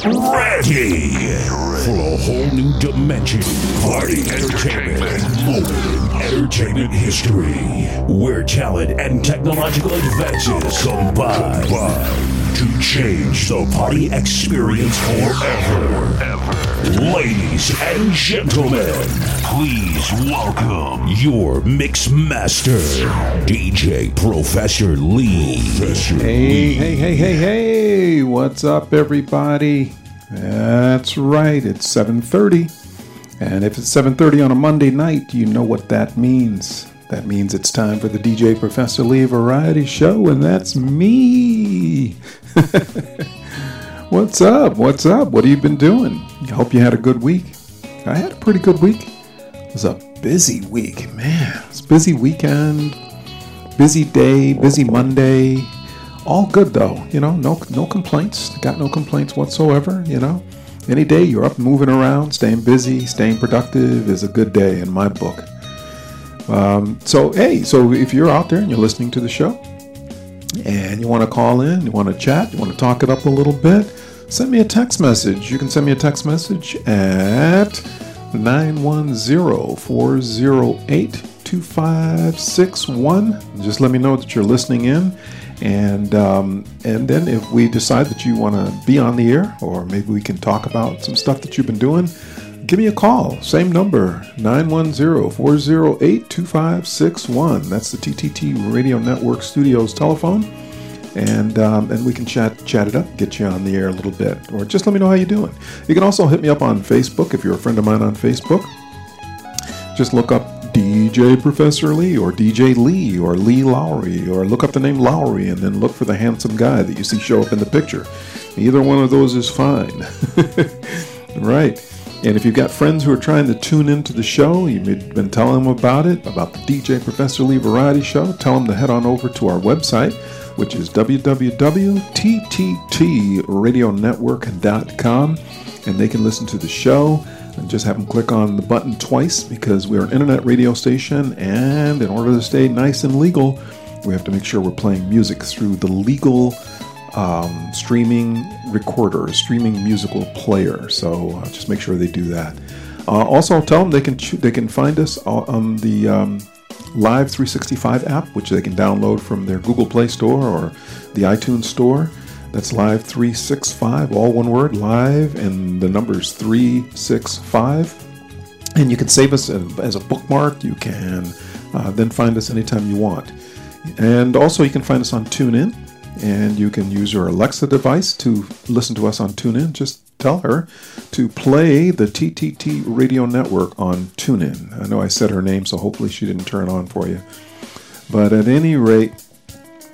Get ready for a whole new dimension of party entertainment moment in entertainment history, where talent and technological advances combine, combine to change the party experience forever. Ladies and gentlemen, please welcome your mix master, DJ Professor Lee. Professor Hey, hey, hey, hey, hey! What's up, everybody? That's right. It's 7:30, and if it's 7:30 on a Monday night, you know what that means. That means it's time for the DJ Professor Lee Variety Show, and that's me. What's up? What's up? What have you been doing? I hope you had a good week. I had a pretty good week. It was a busy week, man. It's busy weekend, busy day, busy Monday. All good though, you know. No, no complaints. Got no complaints whatsoever. You know, any day you're up moving around, staying busy, staying productive is a good day in my book. Um, so hey, so if you're out there and you're listening to the show, and you want to call in, you want to chat, you want to talk it up a little bit, send me a text message. You can send me a text message at 910-408-2561. Just let me know that you're listening in. And um, and then if we decide that you want to be on the air, or maybe we can talk about some stuff that you've been doing, give me a call. Same number, 910-408-2561. That's the TTT Radio Network Studios telephone. And um, and we can chat chat it up, get you on the air a little bit, or just let me know how you're doing. You can also hit me up on Facebook if you're a friend of mine on Facebook. Just look up DJ Professor Lee or DJ Lee or Lee Lowry or look up the name Lowry and then look for the handsome guy that you see show up in the picture. Either one of those is fine. right. And if you've got friends who are trying to tune into the show, you've been telling them about it, about the DJ Professor Lee Variety Show, tell them to head on over to our website, which is www.tttradionetwork.com, and they can listen to the show. And just have them click on the button twice because we're an internet radio station, and in order to stay nice and legal, we have to make sure we're playing music through the legal um, streaming recorder, streaming musical player. So uh, just make sure they do that. Uh, also, tell them they can they can find us on the um, Live 365 app, which they can download from their Google Play Store or the iTunes Store. That's Live 365, all one word, live, and the number's 365. And you can save us as a bookmark. You can uh, then find us anytime you want. And also, you can find us on TuneIn, and you can use your Alexa device to listen to us on TuneIn. Just tell her to play the TTT Radio Network on TuneIn. I know I said her name, so hopefully she didn't turn on for you. But at any rate,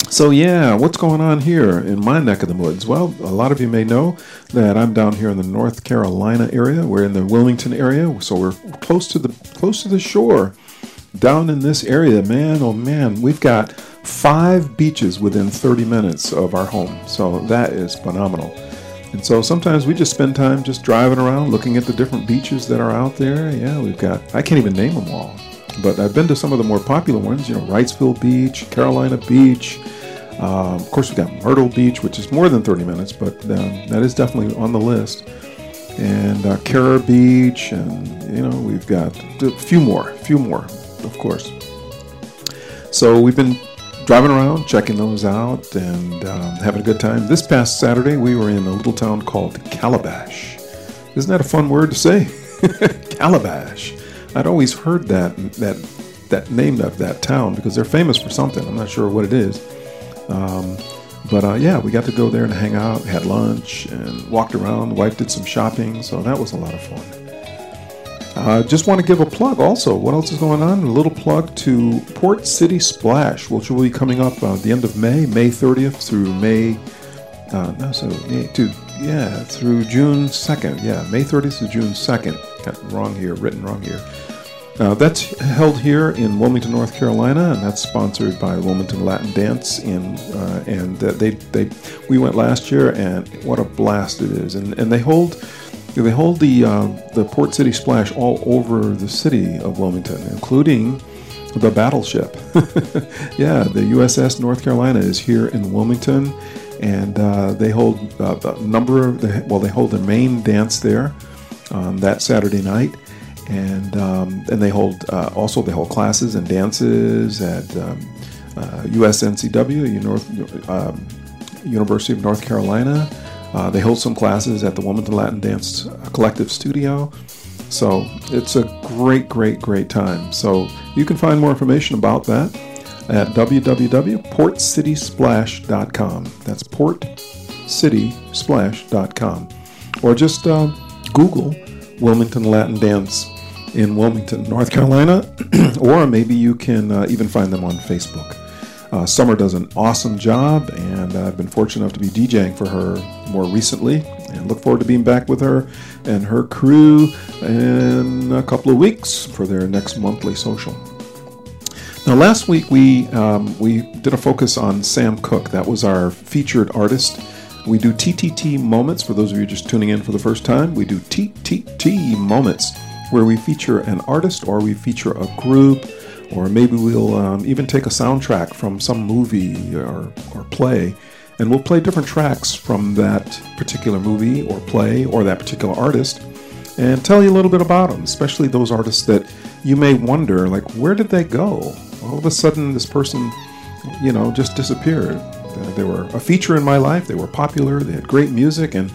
so yeah, what's going on here in my neck of the woods? Well, a lot of you may know that I'm down here in the North Carolina area. We're in the Wilmington area, so we're close to the close to the shore. Down in this area, man, oh man, we've got five beaches within 30 minutes of our home. So that is phenomenal. And so sometimes we just spend time just driving around looking at the different beaches that are out there. Yeah, we've got, I can't even name them all. But I've been to some of the more popular ones, you know, Wrightsville Beach, Carolina Beach. Uh, of course, we've got Myrtle Beach, which is more than 30 minutes, but um, that is definitely on the list. And uh, Beach, and, you know, we've got a few more, a few more, of course. So we've been driving around, checking those out, and um, having a good time. This past Saturday, we were in a little town called Calabash. Isn't that a fun word to say? Calabash. I'd always heard that that that name of that town because they're famous for something. I'm not sure what it is. Um, but uh, yeah, we got to go there and hang out, had lunch, and walked around. The wife did some shopping, so that was a lot of fun. Uh, just want to give a plug also. What else is going on? A little plug to Port City Splash, which will be coming up uh, the end of May, May 30th through May, uh, no, so May, to, yeah, through June 2nd. Yeah, May 30th to June 2nd. Got wrong here, written wrong here. Uh, that's held here in Wilmington, North Carolina, and that's sponsored by Wilmington Latin Dance. In uh, and uh, they they we went last year, and what a blast it is! And and they hold they hold the uh, the Port City Splash all over the city of Wilmington, including the battleship. yeah, the USS North Carolina is here in Wilmington, and uh, they hold uh, a number of the, well, they hold the main dance there on that Saturday night, and um, and they hold uh, also they hold classes and dances at um, USNCW, North, um, University of North Carolina. Uh, they hold some classes at the Wilmington Latin Dance Collective Studio. So it's a great, great, great time. So you can find more information about that at www.portcitysplash.com. That's portcitysplash.com. Or just uh, Google Wilmington Latin Dance in Wilmington, North Carolina, or maybe you can uh, even find them on Facebook. Uh, Summer does an awesome job, and I've been fortunate enough to be DJing for her more recently, and look forward to being back with her and her crew in a couple of weeks for their next monthly social. Now, last week we um, we did a focus on Sam Cooke. That was our featured artist. We do TTT moments for those of you just tuning in for the first time. We do TTT moments where we feature an artist or we feature a group or maybe we'll um, even take a soundtrack from some movie or, or play and we'll play different tracks from that particular movie or play or that particular artist and tell you a little bit about them especially those artists that you may wonder like where did they go all of a sudden this person, you know, just disappeared. They were a feature in my life. They were popular. They had great music, and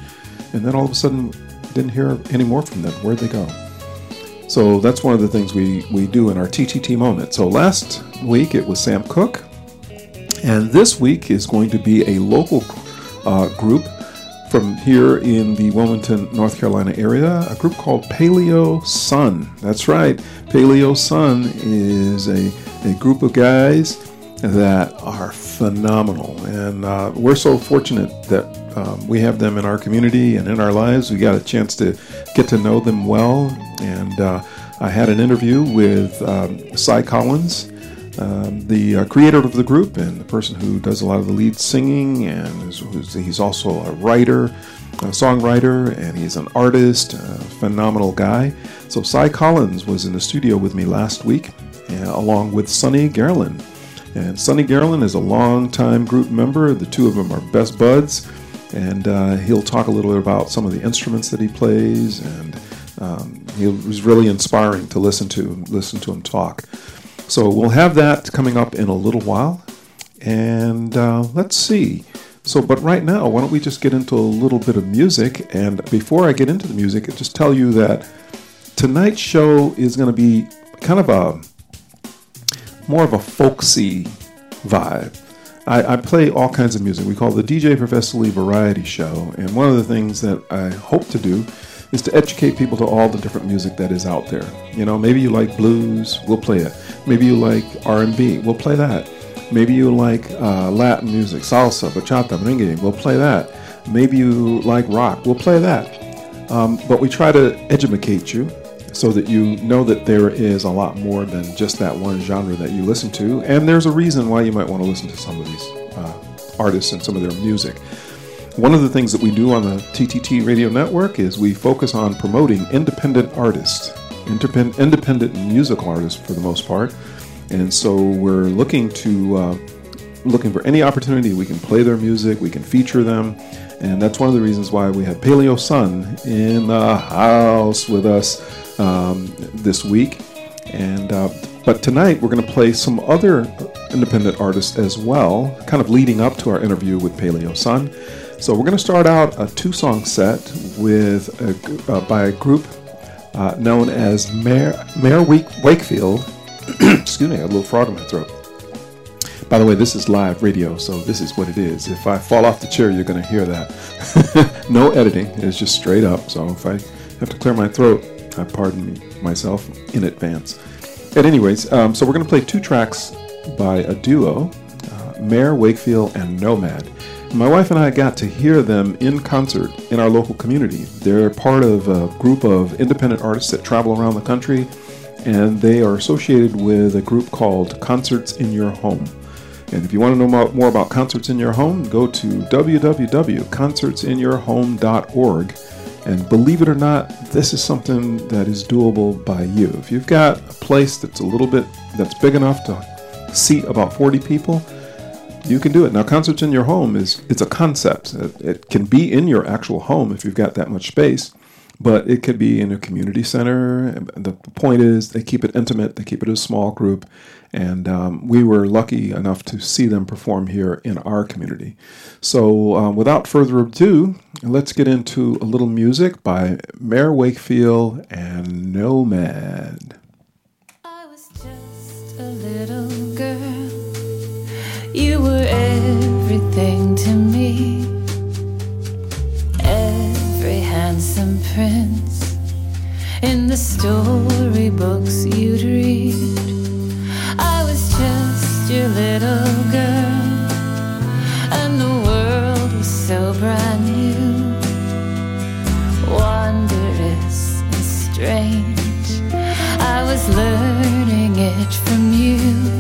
and then all of a sudden, didn't hear any more from them. Where'd they go? So that's one of the things we we do in our TTT moment. So last week it was Sam Cooke, and this week is going to be a local uh, group from here in the Wilmington, North Carolina area, a group called Paleo Sun. That's right, Paleo Sun is a a group of guys that are phenomenal. And uh, we're so fortunate that um, we have them in our community and in our lives. We got a chance to get to know them well. And uh, I had an interview with um, Cy Collins. Um, the uh, creator of the group and the person who does a lot of the lead singing, and is, he's also a writer, a songwriter, and he's an artist, a phenomenal guy. So Cy Collins was in the studio with me last week, uh, along with Sonny Garland. And Sonny Garland is a longtime group member. The two of them are best buds. And uh, he'll talk a little bit about some of the instruments that he plays. And um, he was really inspiring to listen to, listen to him talk. So we'll have that coming up in a little while. And uh, let's see. So, but right now, why don't we just get into a little bit of music? And before I get into the music, I'll just tell you that tonight's show is going to be kind of a more of a folksy vibe. I, I, play all kinds of music. We call the DJ Professor Lee Variety Show, and one of the things that I hope to do is to educate people to all the different music that is out there. You know, maybe you like blues, we'll play it. Maybe you like R&B, we'll play that. Maybe you like uh, Latin music, salsa, bachata, merengue, we'll play that. Maybe you like rock, we'll play that. Um, but we try to educate you so that you know that there is a lot more than just that one genre that you listen to. And there's a reason why you might want to listen to some of these uh, artists and some of their music. One of the things that we do on the TTT radio network is we focus on promoting independent artists, independent, musical artists for the most part. And so we're looking to uh, looking for any opportunity we can play their music, we can feature them, and that's one of the reasons why we have Paleo Sun in the house with us um, this week. And uh, but tonight we're going to play some other independent artists as well, kind of leading up to our interview with Paleo Sun. So we're going to start out a two-song set with a, uh, by a group uh, known as Mare Mare Wakefield. Excuse me, a little frog in my throat. By the way, this is live radio, so this is what it is. If I fall off the chair, you're going to hear that. no editing; it's just straight up. So if I have to clear my throat, I pardon me myself in advance. At anyways, um, so we're going to play two tracks by a duo, uh, Mare Wakefield and Nomad. My wife and I got to hear them in concert in our local community. They're part of a group of independent artists that travel around the country, and they are associated with a group called Concerts in Your Home. And if you want to know more about Concerts in Your Home, go to www.concertsinyourhome.org and believe it or not, this is something that is doable by you. If you've got a place that's a little bit, that's big enough to seat about 40 people, you can do it now. Concerts in your home is it's a concept. It, it can be in your actual home if you've got that much space, but it could be in a community center. The point is they keep it intimate. They keep it a small group, and um, we were lucky enough to see them perform here in our community. So, um, without further ado, let's get into a little music by Mare Wakefield and Nomad. I was just a little girl. You were everything to me. Every handsome prince in the storybooks you'd read. I was just your little girl, and the world was so brand new, wondrous and strange. I was learning it from you,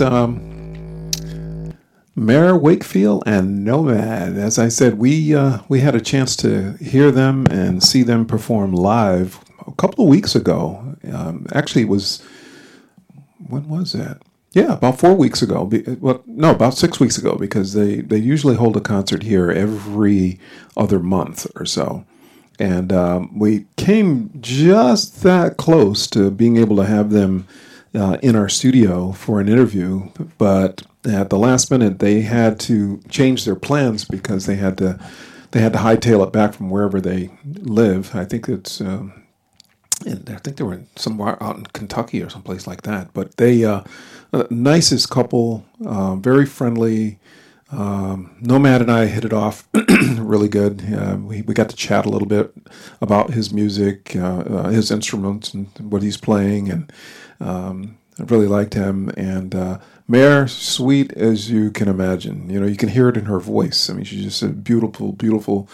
um, Mare Wakefield and Nomad. As I said, we uh, we had a chance to hear them and see them perform live a couple of weeks ago. Um, actually, it was when was that? Yeah, about four weeks ago. Well, no, about six weeks ago, because they they usually hold a concert here every other month or so. And um, we came just that close to being able to have them uh, in our studio for an interview, but at the last minute they had to change their plans because they had to they had to hightail it back from wherever they live. I think it's um, I think they were somewhere out in Kentucky or someplace like that. But they, uh, uh, nicest couple, uh, very friendly. Um, Nomad and I hit it off really good. Uh, we, we got to chat a little bit about his music, uh, uh, his instruments, and what he's playing, and um, I really liked him. And uh, Mare, sweet as you can imagine. You know, you can hear it in her voice. I mean, she's just a beautiful, beautiful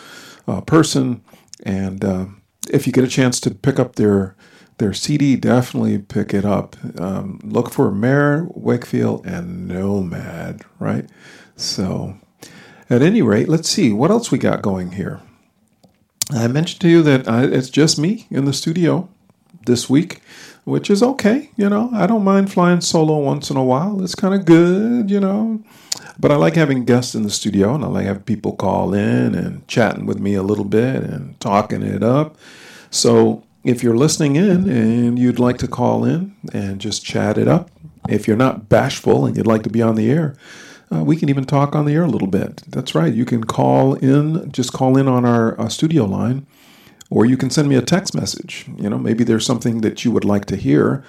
uh, person. And uh, if you get a chance to pick up their their CD, definitely pick it up. Um, look for Mare Wakefield and Nomad, right? So, at any rate, let's see what else we got going here. I mentioned to you that uh, it's just me in the studio this week, which is okay. You know, I don't mind flying solo once in a while. It's kind of good, you know. But I like having guests in the studio, and I like having people call in and chatting with me a little bit and talking it up. So if you're listening in and you'd like to call in and just chat it up, if you're not bashful and you'd like to be on the air, uh, we can even talk on the air a little bit. That's right. You can call in, just call in on our uh, studio line, or you can send me a text message. You know, maybe there's something that you would like to hear.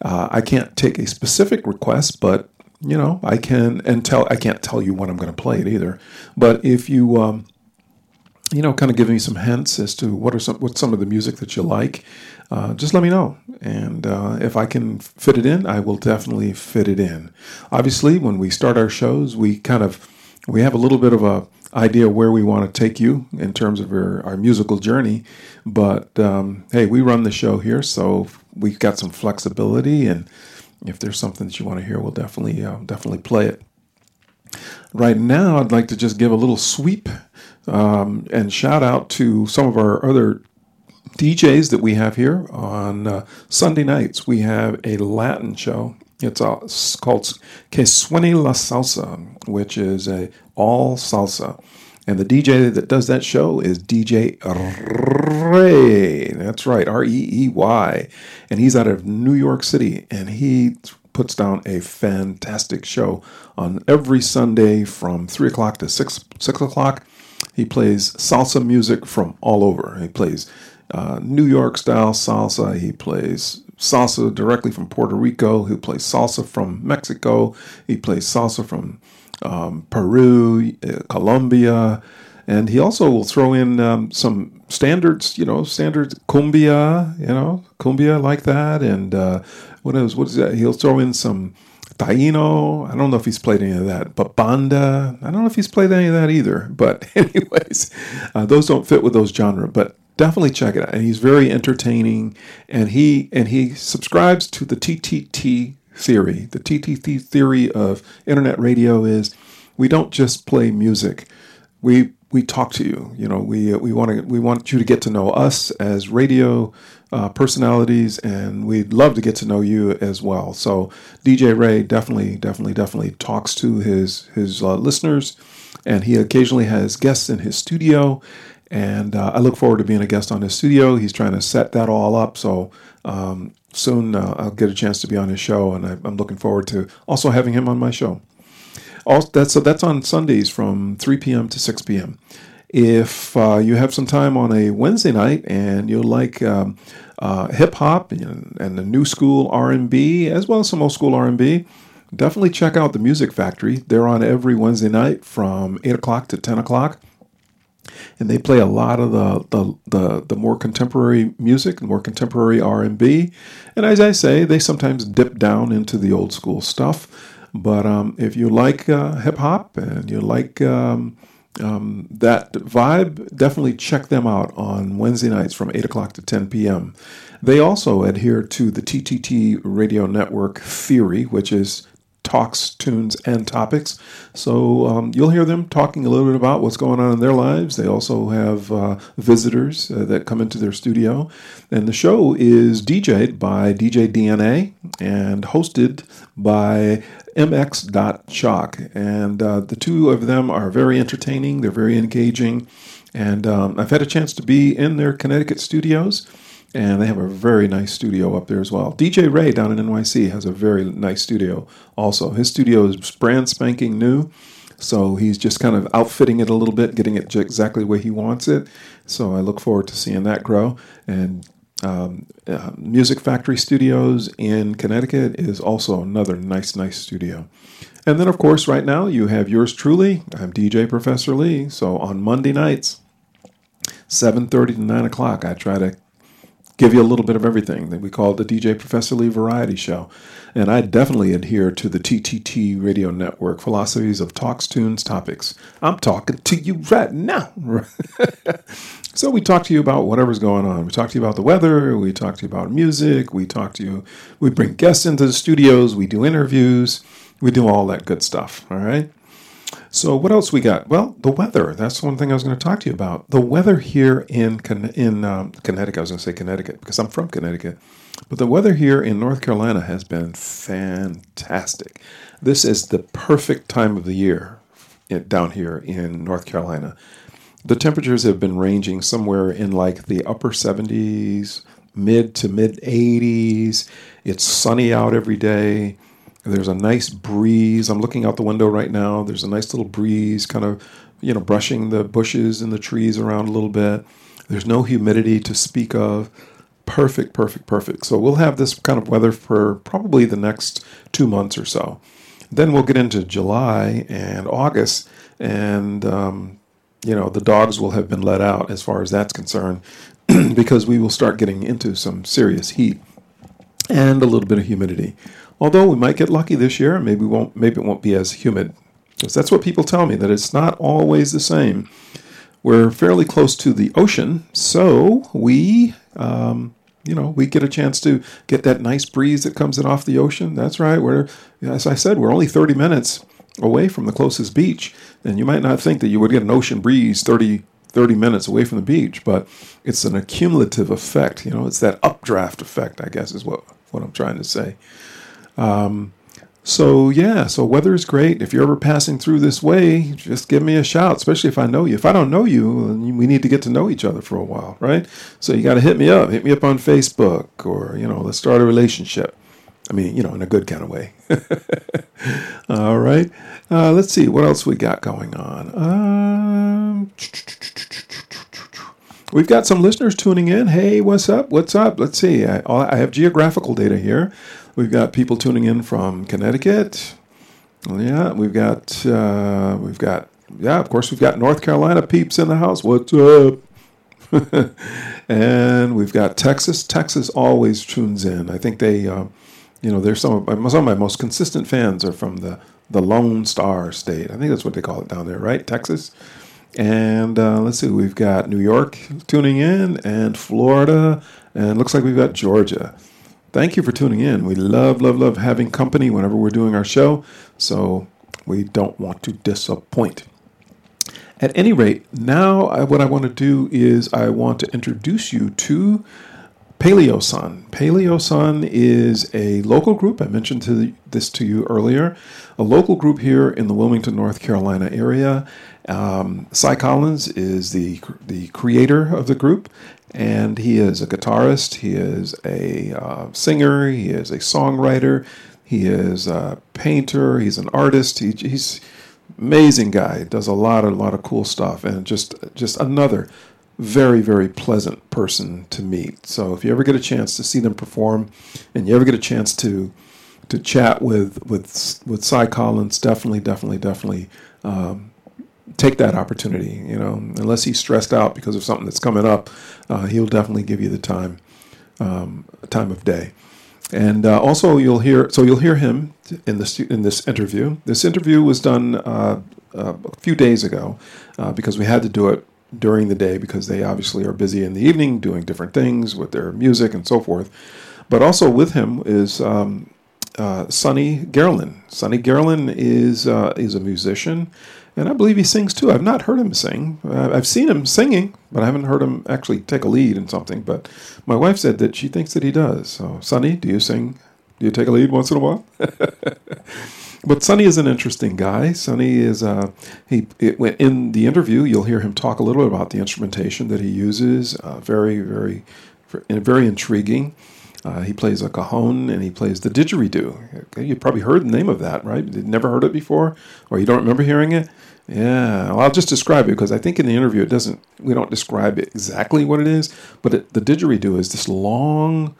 Uh, I can't take a specific request, but you know, I can and tell. I can't tell you when I'm going to play it either. But if you, um, you know, kind of give me some hints as to what are some what's some of the music that you like, uh, just let me know. And uh, if I can fit it in, I will definitely fit it in. Obviously, when we start our shows, we kind of we have a little bit of a idea where we want to take you in terms of our, our musical journey. But um, hey, we run the show here, so we've got some flexibility. And if there's something that you want to hear, we'll definitely uh, definitely play it. Right now, I'd like to just give a little sweep um, and shout out to some of our other DJs that we have here on uh, Sunday nights. We have a Latin show. It's, called Que Suene la Salsa, which is a all salsa. And the DJ that does that show is DJ Rey. That's right, R E E Y. And he's out of New York City. And he puts down a fantastic show on every Sunday from 3 o'clock to 6, 6 o'clock. He plays salsa music from all over. He plays uh, New York style salsa. He plays salsa directly from Puerto Rico. He plays salsa from Mexico. He plays salsa from um, Peru, uh, Colombia, and he also will throw in um, some standards, you know, standard cumbia, you know, cumbia like that, and uh, what is what is that? He'll throw in some Taino. I don't know if he's played any of that, but banda. I don't know if he's played any of that either. But anyways, uh, those don't fit with those genre. But definitely check it out. And he's very entertaining, and he and he subscribes to the TTT theory. The TTT theory of internet radio is we don't just play music. We we talk to you. You know, we we want to we want you to get to know us as radio uh, personalities, and we'd love to get to know you as well. So DJ Ray definitely, definitely, definitely talks to his his uh, listeners, and he occasionally has guests in his studio. And uh, I look forward to being a guest on his studio. He's trying to set that all up, so um, soon uh, I'll get a chance to be on his show, and I, I'm looking forward to also having him on my show. Also, that's so that's on Sundays from 3 p.m. to 6 p.m. If uh, you have some time on a Wednesday night and you like um, uh, hip hop and, and the new school R&B as well as some old school R&B, definitely check out the Music Factory. They're on every Wednesday night from 8 o'clock to 10 o'clock and they play a lot of the the, the, the more contemporary music, more contemporary R and B, and as I say, they sometimes dip down into the old school stuff. But um, if you like uh, hip hop and you like um, um, that vibe, definitely check them out on Wednesday nights from 8 o'clock to 10 p.m. They also adhere to the TTT radio network theory, which is talks, tunes, and topics. So um, you'll hear them talking a little bit about what's going on in their lives. They also have uh, visitors uh, that come into their studio. And the show is DJed by DJ DNA and hosted by mx.shock. And uh, the two of them are very entertaining, they're very engaging. And um, I've had a chance to be in their Connecticut studios and they have a very nice studio up there as well. DJ Ray down in NYC has a very nice studio also. His studio is brand spanking new, so he's just kind of outfitting it a little bit, getting it exactly where he wants it. So I look forward to seeing that grow. And um, uh, Music Factory Studios in Connecticut is also another nice, nice studio. And then, of course, right now you have yours truly. I'm DJ Professor Lee. So on Monday nights, 7.30 to 9 o'clock, I try to give you a little bit of everything that we call the DJ Professor Lee Variety Show. And I definitely adhere to the TTT radio network philosophies of talks, tunes, topics. I'm talking to you right now. so we talk to you about whatever's going on. We talk to you about the weather. We talk to you about music. We talk to you. We bring guests into the studios. We do interviews. We do all that good stuff. All right. So what else we got? Well, the weather. That's one thing I was going to talk to you about. The weather here in in um, Connecticut. I was going to say Connecticut because I'm from Connecticut, but the weather here in North Carolina has been fantastic. This is the perfect time of the year down here in North Carolina. The temperatures have been ranging somewhere in like the upper 70s, mid to mid 80s. It's sunny out every day. There's a nice breeze. I'm looking out the window right now. There's a nice little breeze kind of, you know, brushing the bushes and the trees around a little bit. There's no humidity to speak of. Perfect, perfect, perfect. So we'll have this kind of weather for probably the next two months or so. Then we'll get into July and August, and um, you know the dogs will have been let out as far as that's concerned, because we will start getting into some serious heat and a little bit of humidity. Although we might get lucky this year, maybe won't. Maybe it won't be as humid, because that's what people tell me that it's not always the same. We're fairly close to the ocean, so we, um, you know, we get a chance to get that nice breeze that comes in off the ocean. That's right. We're, as I said, we're only 30 minutes away from the closest beach, and you might not think that you would get an ocean breeze 30 30 minutes away from the beach, but it's an accumulative effect. You know, it's that updraft effect, I guess, is what, what I'm trying to say. Um, so yeah, so weather is great. If you're ever passing through this way, just give me a shout, especially if I know you. If I don't know you, we need to get to know each other for a while, right? So you got to hit me up. Hit me up on Facebook, or you know, let's start a relationship. I mean, you know, in a good kind of way. All right. Uh, let's see what else we got going on. Um, we've got some listeners tuning in. Hey, what's up? What's up? Let's see. I, I have geographical data here. We've got people tuning in from Connecticut. Yeah, we've got uh, we've got yeah, of course we've got North Carolina peeps in the house. What's up? and we've got Texas. Texas always tunes in. I think they, uh, you know, they're some of, my, some of my most consistent fans are from the the Lone Star State. I think that's what they call it down there, right? Texas. And uh, let's see, we've got New York tuning in, and Florida, and looks like we've got Georgia. Thank you for tuning in. We love, love, love having company whenever we're doing our show, so we don't want to disappoint. At any rate, now I, what I want to do is I want to introduce you to Paleo Sun. Paleo Sun is a local group. I mentioned to the, this to you earlier. A local group here in the Wilmington, North Carolina area. Um, Cy Collins is the the creator of the group, and he is a guitarist. He is a uh, singer. He is a songwriter. He is a painter. He's an artist. He, he's amazing guy. Does a lot, a lot of cool stuff, and just just another very, very pleasant person to meet. So if you ever get a chance to see them perform, and you ever get a chance to to chat with with with Cy Collins, definitely, definitely, definitely um, take that opportunity. You know, unless he's stressed out because of something that's coming up, uh, he'll definitely give you the time um, time of day. And uh, also, you'll hear so you'll hear him in this in this interview. This interview was done uh, uh a few days ago uh, because we had to do it during the day because they obviously are busy in the evening doing different things with their music and so forth. But also with him is um, uh, Sonny Gerlin. Sonny Gerlin is is a musician, and I believe he sings too. I've not heard him sing. Uh, I've seen him singing, but I haven't heard him actually take a lead in something. But my wife said that she thinks that he does. So, Sonny, do you sing? Do you take a lead once in a while? but Sonny is an interesting guy. Sonny is uh, he it, in the interview you'll hear him talk a little bit about the instrumentation that he uses. Uh, very very very intriguing. Uh, he plays a cajon and he plays the didgeridoo. You probably heard the name of that, right? You never heard it before, or you don't remember hearing it. Yeah, well, I'll just describe it because I think in the interview it doesn't. We don't describe exactly what it is, but it, the didgeridoo is this long.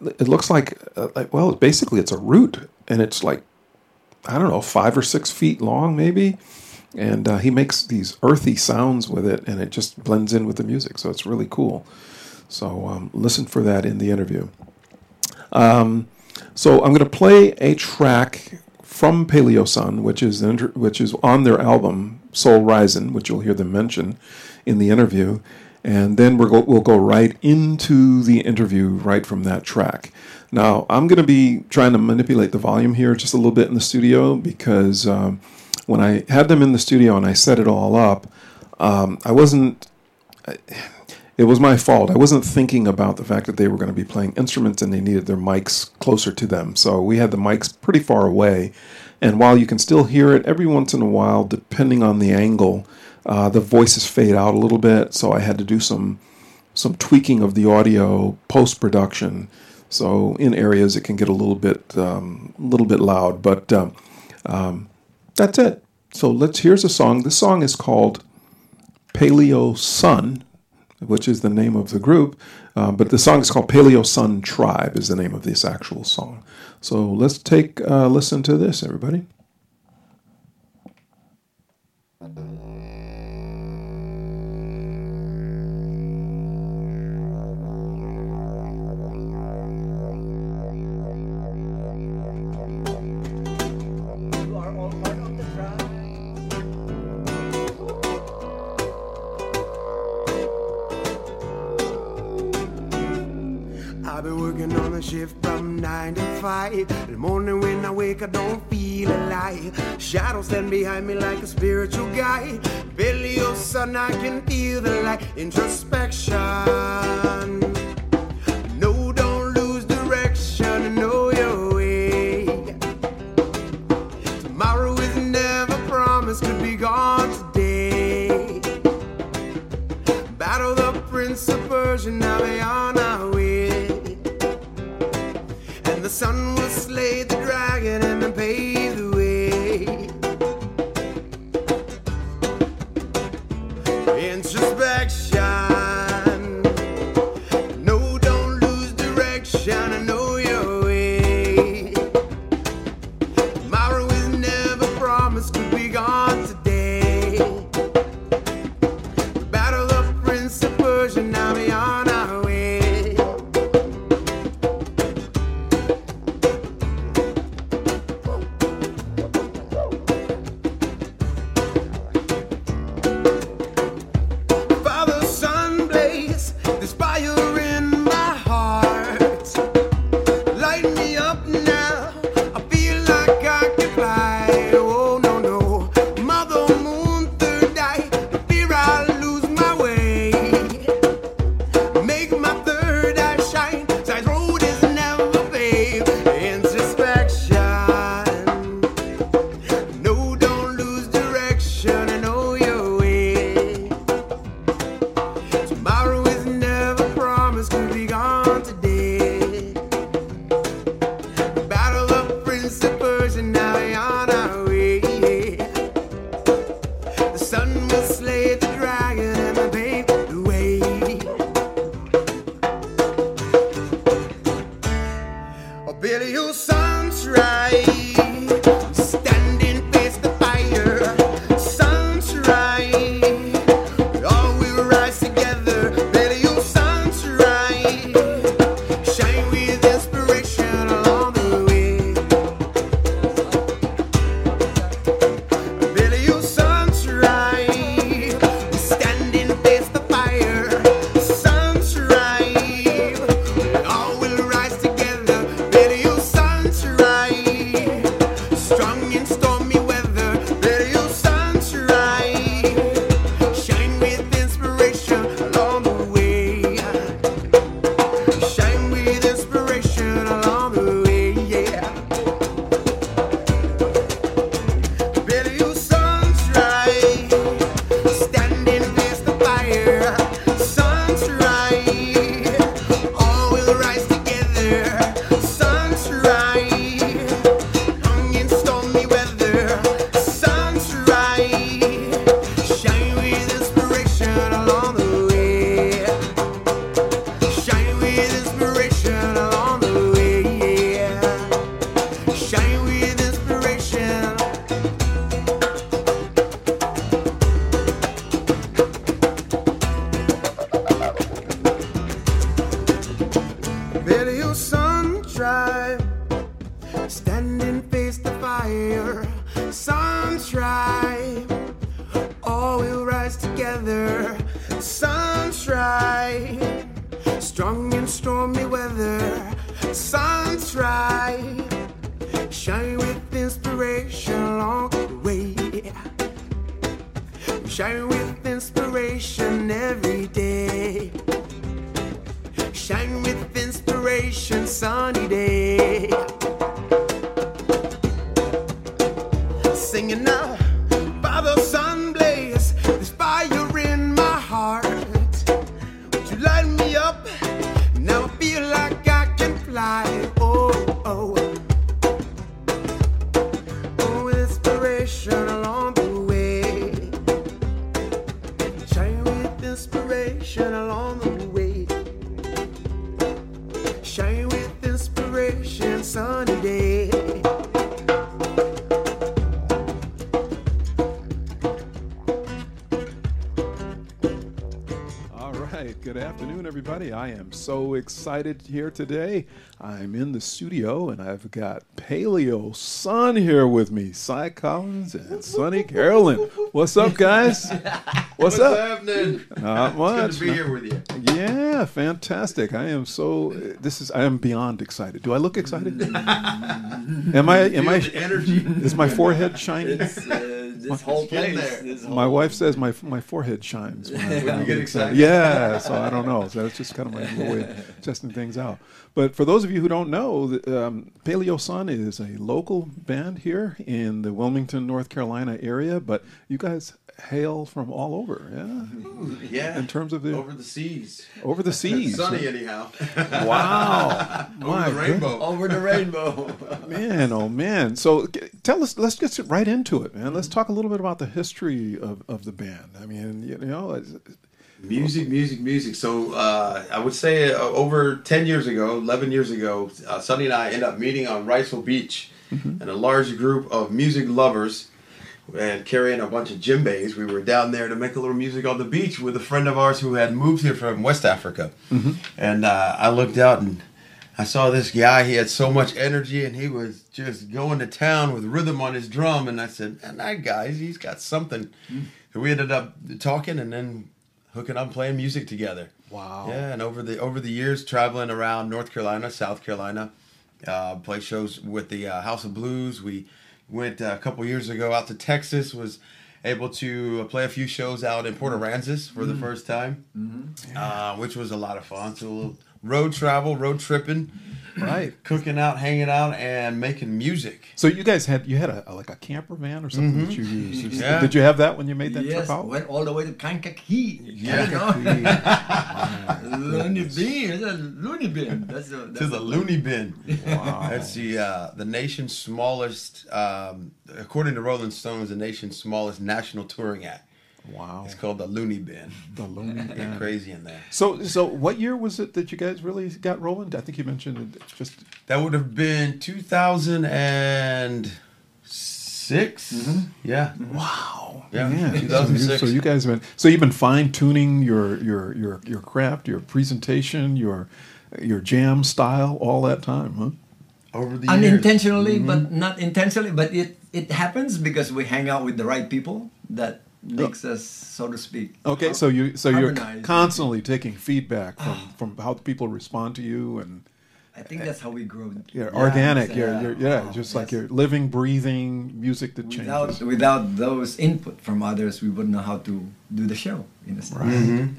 It looks like, uh, like well, basically it's a root, and it's like I don't know, five or six feet long, maybe. And uh, he makes these earthy sounds with it, and it just blends in with the music. So it's really cool. So um, listen for that in the interview. Um, so I'm going to play a track from Paleo Sun, which is inter- which is on their album Soul Rising, which you'll hear them mention in the interview, and then we'll go, we'll go right into the interview right from that track. Now, I'm going to be trying to manipulate the volume here just a little bit in the studio because um, when I had them in the studio and I set it all up, um, I wasn't. It was my fault. I wasn't thinking about the fact that they were going to be playing instruments and they needed their mics closer to them. So we had the mics pretty far away. And while you can still hear it every once in a while, depending on the angle, uh, the voices fade out a little bit. So I had to do some some tweaking of the audio post production so in areas it can get a little bit um, a little bit loud, but um, um, that's it. So let's here's a song. This song is called Paleo Sun, which is the name of the group, uh, but the song is called Paleo Sun Tribe is the name of this actual song. So let's take a listen to this, everybody. Shift from nine to five. In The morning when I wake, I don't feel alive. Shadows stand behind me like a spiritual guide. Belly of sun, I can feel the light. Introspection. Sun will slay the dragon and pave the way. Introspection. I right. Good afternoon, everybody. I am so excited here today. I'm in the studio and I've got Paleo Sun here with me, Cy Collins and Sonny Carolyn. What's up, guys? What's, up? happening? Not much. It's good to be here with you. Yeah, fantastic. I am so. This is. I am beyond excited. Do I look excited? am I? Am I? energy. Is my forehead shining? It's, uh, this whole Get place. This whole My wife says my my forehead shines when, I, when I you get excited. Yeah, so I don't know. So that's just kind of my little way of testing things out. But for those of you who don't know, the, um, Paleo Sun is a local band here in the Wilmington, North Carolina area. But you guys hail from all over, yeah. Yeah. In terms of the over the seas. over the seas. Sunny anyhow. Wow. over the rainbow. over the rainbow. Man, oh man! So tell us. Let's get right into it, man. Let's talk a little bit about the history of, of the band. I mean, you know, it's- Music, music, music. So uh, I would say uh, over 10 years ago, 11 years ago, uh, Sonny and I ended up meeting on Wrightsville Beach. And a large group of music lovers and carrying a bunch of djembes. We were down there to make a little music on the beach with a friend of ours who had moved here from West Africa. And uh, I looked out and I saw this guy. He had so much energy and he was just going to town with rhythm on his drum. And I said, man, that guy, he's got something. So we ended up talking and then hooking up playing music together. Wow. Yeah, and over the over the years, traveling around North Carolina, South Carolina, uh, play shows with the uh, House of Blues. We went uh, a couple years ago out to Texas. Was able to play a few shows out in Port Aransas for the first time, uh, which was a lot of fun. So a little road travel, road tripping, right. cooking out, hanging out, and making music. So you guys had you had a, like a camper van or something that you used. Yeah. Did you have that when you made that yes, trip out? went all the way to Kankakee. Yeah. Looney Bin. It's a loony bin. That's the, that's to the loony bin. Wow. That's the uh, the nation's smallest, um, according to Rolling Stones, the nation's smallest national touring act. Wow. It's called the Looney Bin. The Looney Get Bin. crazy in there. So, so what year was it that you guys really got rolling? I think you mentioned it just That would have been 2006. Mm-hmm. Yeah. wow. Yeah, Man. 2006. So you, so you guys have been so you've been fine tuning your your your your craft, your presentation, your your jam style all that time, huh? Over the years. Unintentionally, but mm-hmm. not intentionally, but it it happens because we hang out with the right people that makes us, so to speak. Okay, so you so you're Harmonize. constantly taking feedback from from how people respond to you and I think that's how we grow. yeah, organic. Yeah, You're, you're, yeah, oh, just like you're living, breathing music that Without changes. without those input from others, we wouldn't know how to do the show. In a sense.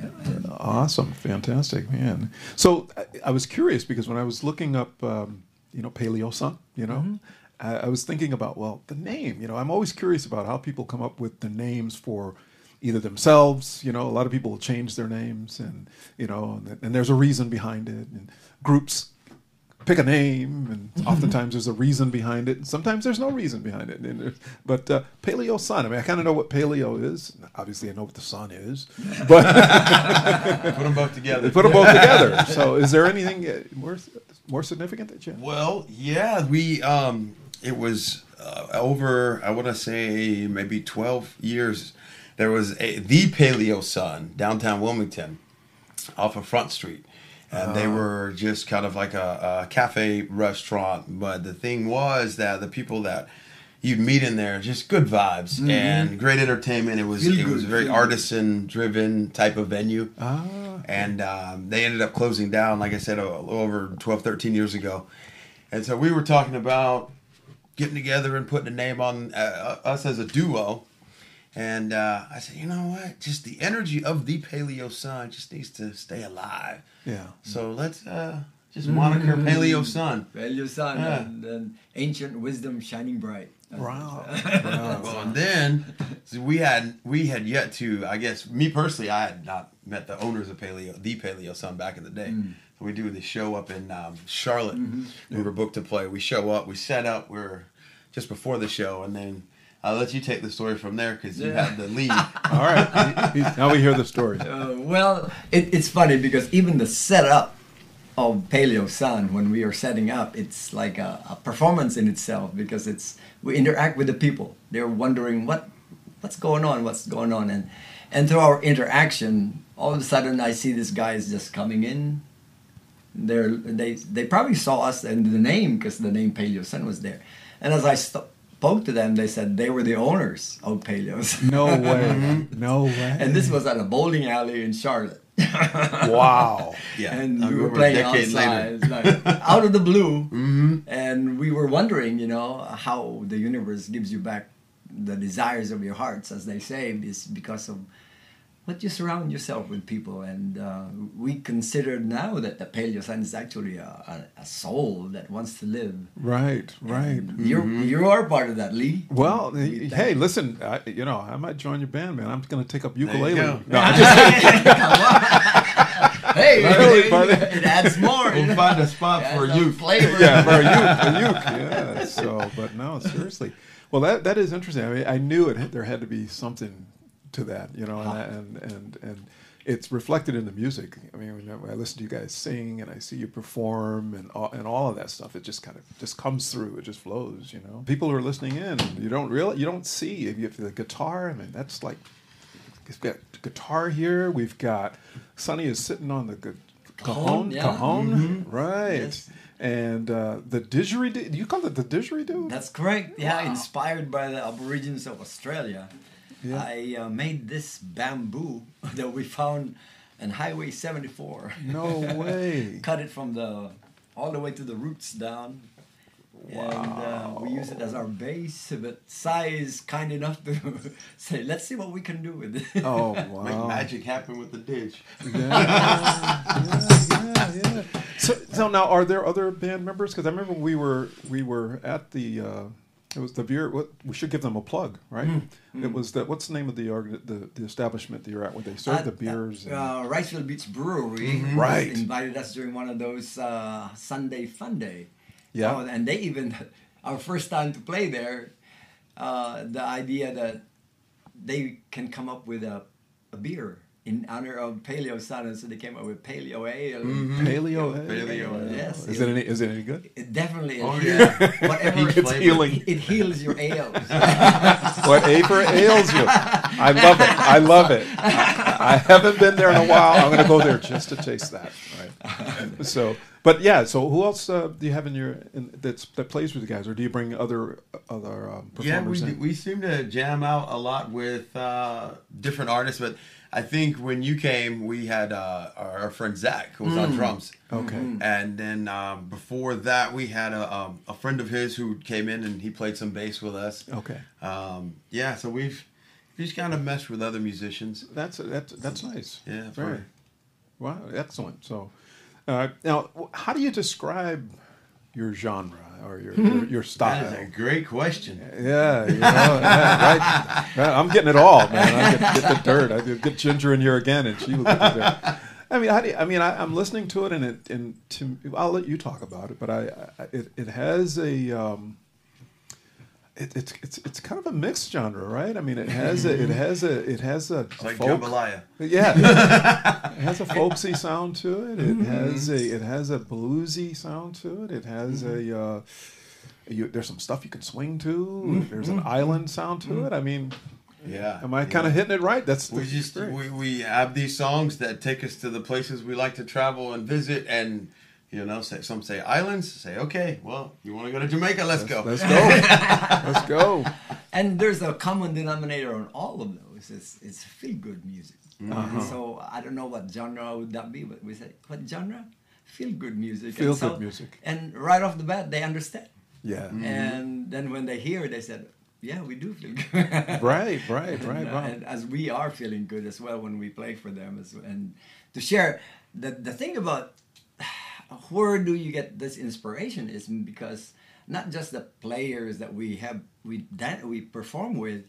Yeah. Awesome, fantastic, man. So I, I was curious because when I was looking up, um, you know, Paleo Sun, you know, Mm-hmm. I, I was thinking about well, the name. You know, I'm always curious about how people come up with the names for either themselves. You know, a lot of people change their names, and you know, and, and there's a reason behind it. And groups pick a name, and oftentimes there's a reason behind it, and sometimes there's no reason behind it. And but uh, Paleo Sun, I mean, I kind of know what paleo is. Obviously, I know what the sun is, but Put them both together. put them both together. So, is there anything uh, more more significant that you? Have? Well, yeah, we um, it was uh, over. I want to say maybe twelve years. There was a the Paleo Sun downtown Wilmington, off of Front Street, and they were just kind of like a, a cafe restaurant. But the thing was that the people that you'd meet in there, just good vibes and great entertainment. It was Feel it was good, very artisan driven type of venue Ah, and um, they ended up closing down like i said over 12 13 years ago and so we were talking about getting together and putting a name on uh, us as a duo and uh, i said you know what just the energy of the paleo sun just needs to stay alive yeah. so let's uh, just moniker paleo sun Paleo sun Yeah. and, and ancient wisdom shining bright. Wow. well, and then so we had we had yet to. I guess me personally, I had not met the owners of Paleo, the Paleo Sun, back in the day. So we do the show up in um, Charlotte. We were booked to play. We show up. We set up. We are just before the show, and then I'll let you take the story from there because you Yeah. had the lead. All right. now we hear the story. Uh, well, it, it's funny because even the setup of Paleo Sun, when we are setting up, it's like a, a performance in itself because it's we interact with the people. They're wondering what what's going on, what's going on, and and through our interaction, all of a sudden I see this guy is just coming in. They're, they they probably saw us and the name because the name Paleo Sun was there, and as I st- spoke to them, they said they were the owners of Paleo Sun. No way. No way. And this was at a bowling alley in Charlotte. wow. Yeah, and I we were remember a playing decade outside, it's like, out of the blue. Mm-hmm. And we were wondering, you know, how the universe gives you back the desires of your hearts, as they say, is because of what you surround yourself with people. And uh, we consider now that the Paleo Sun is actually a, a, a soul that wants to live. Right. Right. You're you are part of that, Lee. Well, We hey, thank you. listen, I, you know, I might join your band, man. I'm going to take up ukulele. No, I'm just- hey, Really, it adds more. We'll find a spot for you. Flavor. yeah, for you, uke, a uke, yeah. So, but no, seriously. Well, that that is interesting. I mean, I knew it. There had to be something to that, you know, and and and, and it's reflected in the music. I mean, when I listen to you guys sing and I see you perform and all, and all of that stuff, it just kind of just comes through. It just flows, you know. People who are listening in, you don't really, you don't see if you have the guitar. I mean, that's like we've got guitar here. We've got Sonny is sitting on the gu- cajon, Cajon, yeah. cajon, right? Yes. And uh, the didgeridoo, you call it the didgeridoo? That's correct. Yeah, inspired by the Aborigines of Australia. Yeah. I uh, made this bamboo that we found on Highway 74. no way. Cut it from the all the way to the roots down. And uh, we use it as our base, but Sai is kind enough to say, let's see what we can do with it. Oh Make wow! magic happen with the didge. Yeah, yeah, yeah, yeah. So, so now, are there other band members? Because I remember we were we were at the uh, it was the beer. What we should give them a plug, right? It was that. what's the name of the the, the establishment that you're at where they serve the At- beers? and- Uh, Wrightsville Beach Brewery Right. invited us during one of those uh, Sunday Fun Day. Yeah. Oh, and they even, our first time to play there, uh, the idea that they can come up with a, a beer in honor of Paleo Sun, and so they came up with Paleo Ale. Paleo. eh? Paleo, Yes, Is it any? Is it any good? It definitely. Oh, it yeah. Whatever. Peach It's flavor. healing. It heals your ails. What Aver ails you? I love it. I love it. I, I haven't been there in a while. I'm going to go there just to taste that. Right. So, but yeah. So, who else uh, do you have in your in, that's that plays with you guys, or do you bring other other um, Yeah, we, performers do- we seem to jam out a lot with uh, different artists, but I think when you came, we had uh, our, our friend Zach, who was on drums. Okay. And then um, before that, we had a, um, a friend of his who came in and he played some bass with us. Okay. Um, yeah, so we've just kind of meshed with other musicians. That's that's that's nice. Yeah, Very. fun. Wow, excellent. So, uh, now, how do you describe your genre or your your, your style? That is a great question. Yeah, you know, yeah, right, right. I'm getting it all, man. I get, get the dirt. I get Ginger in here again, and she will get the dirt. I mean, how do you, I mean, I, I'm listening to it, and it, and to, I'll let you talk about it, but I, I it, it has a, um, it, it's it's it's kind of a mixed genre, right? I mean, it has a, it has a, it has a, It's like folk- jambalaya. yeah, it has a folksy sound to it. It mm-hmm. has a it has a bluesy sound to it. It has a mm-hmm. uh, you, there's some stuff you can swing to. Mm-hmm. There's an island sound to it. I mean, Yeah. am I kind of hitting it right? That's We just we, we have these songs that take us to the places we like to travel and visit and you know say, some say islands say okay well you want to go to Jamaica let's go Let's go. Let's go. and there's a common denominator on all of those. It's, it's feel good music. Uh-huh. So I don't know what genre would that be, but we say what genre? Feel good music. And Feel-good so- music. And right off the bat, they understand. Yeah. And then when they hear, it, they said, "Yeah, we do feel good." Right. Right. Right. and, uh, Wow. and as we are feeling good as well when we play for them as and to share the the thing about where do you get this inspiration is because not just the players that we have we that we perform with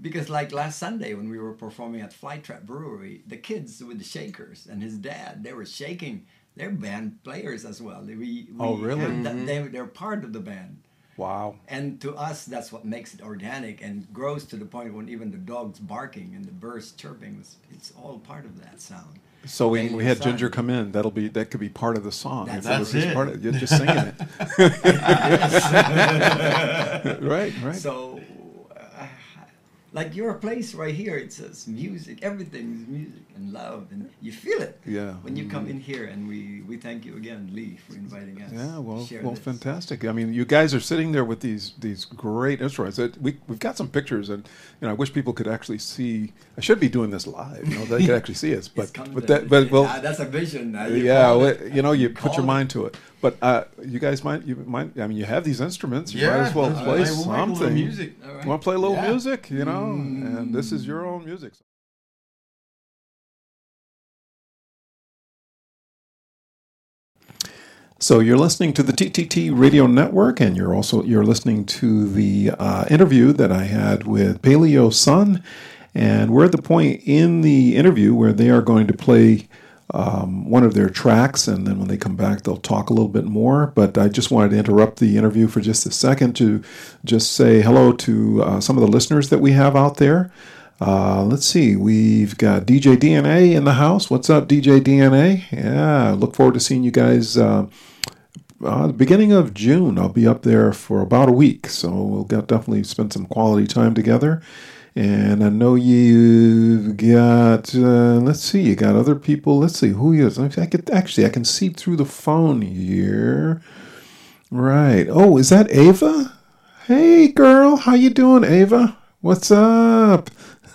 because like last Sunday when we were performing at Flytrap Brewery the kids with the shakers and his dad they were shaking they're band players as well we, we Oh, really? and that- mm-hmm. they, they're part of the band Wow. and to us, that's what makes it organic and grows to the point when even the dogs barking and the birds chirping, it's, it's all part of that sound. So when we had. Ginger come in, that'll be that could be part of the song. That's- If it was That's it. Part of, you're just singing it. right. Right. So, like your place right here, it says music, everything is music and love, and you feel it. Yeah. When you come in here, and we, we thank you again, Lee, for inviting us. Yeah, well, well, this. fantastic. I mean, you guys are sitting there with these these great instruments. It, we we've got some pictures, and you know, I wish people could actually see. I should be doing this live. You know, they could actually see us, but but that but well, Ah, that's a vision. uh, you yeah, well, it. you know, you put your it. mind to it. But uh, you guys might you might. I mean, you have these instruments. You might as well play play- we'll make a little something. music. Want to play a little Yeah. music? You know, and this is your own music. So you're listening to the TTT Radio Network, and you're also you're listening to the uh, interview that I had with Paleo Sun, and we're at the point in the interview where they are going to play um, one of their tracks, and then when they come back, they'll talk a little bit more. But I just wanted to interrupt the interview for just a second to just say hello to uh, some of the listeners that we have out there. Uh, let's see, we've got DJ DNA in the house. What's up, DJ DNA? Yeah, look forward to seeing you guys. Uh, uh, the beginning of June, I'll be up there for about a week, so we'll definitely spend some quality time together. And I know you've got, uh, let's see, you got other people. Let's see who is. I could actually, I can see through the phone here. Right. Oh, is that Ava? Hey, girl, how you doing, Ava? What's up?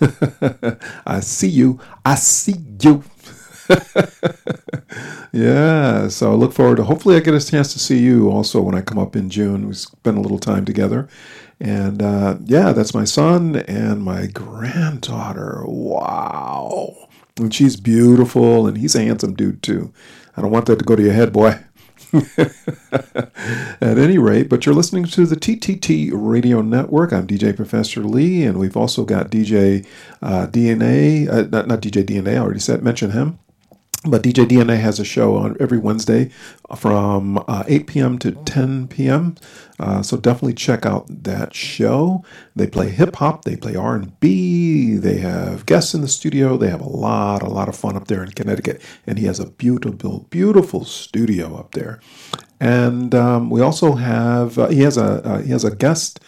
I see you. I see you. yeah, so I look forward to. Hopefully, I get a chance to see you also when I come up in June. We spend a little time together, and uh, yeah, that's my son and my granddaughter. Wow, and she's beautiful, and he's a handsome dude too. I don't want that to go to your head, boy. At any rate, but you're listening to the TTT Radio Network. I'm DJ Professor Lee, and we've also got DJ uh, DNA, uh, not, not DJ DNA, I already said, mentioned him. But DJ DNA has a show on every Wednesday from uh, 8 p.m. to 10 p.m. Uh, so definitely check out that show. They play hip hop, they play R&B, they have guests in the studio. They have a lot, a lot of fun up there in Connecticut, and he has a beautiful, beautiful studio up there. And um, we also have uh, he has a uh, he has a guest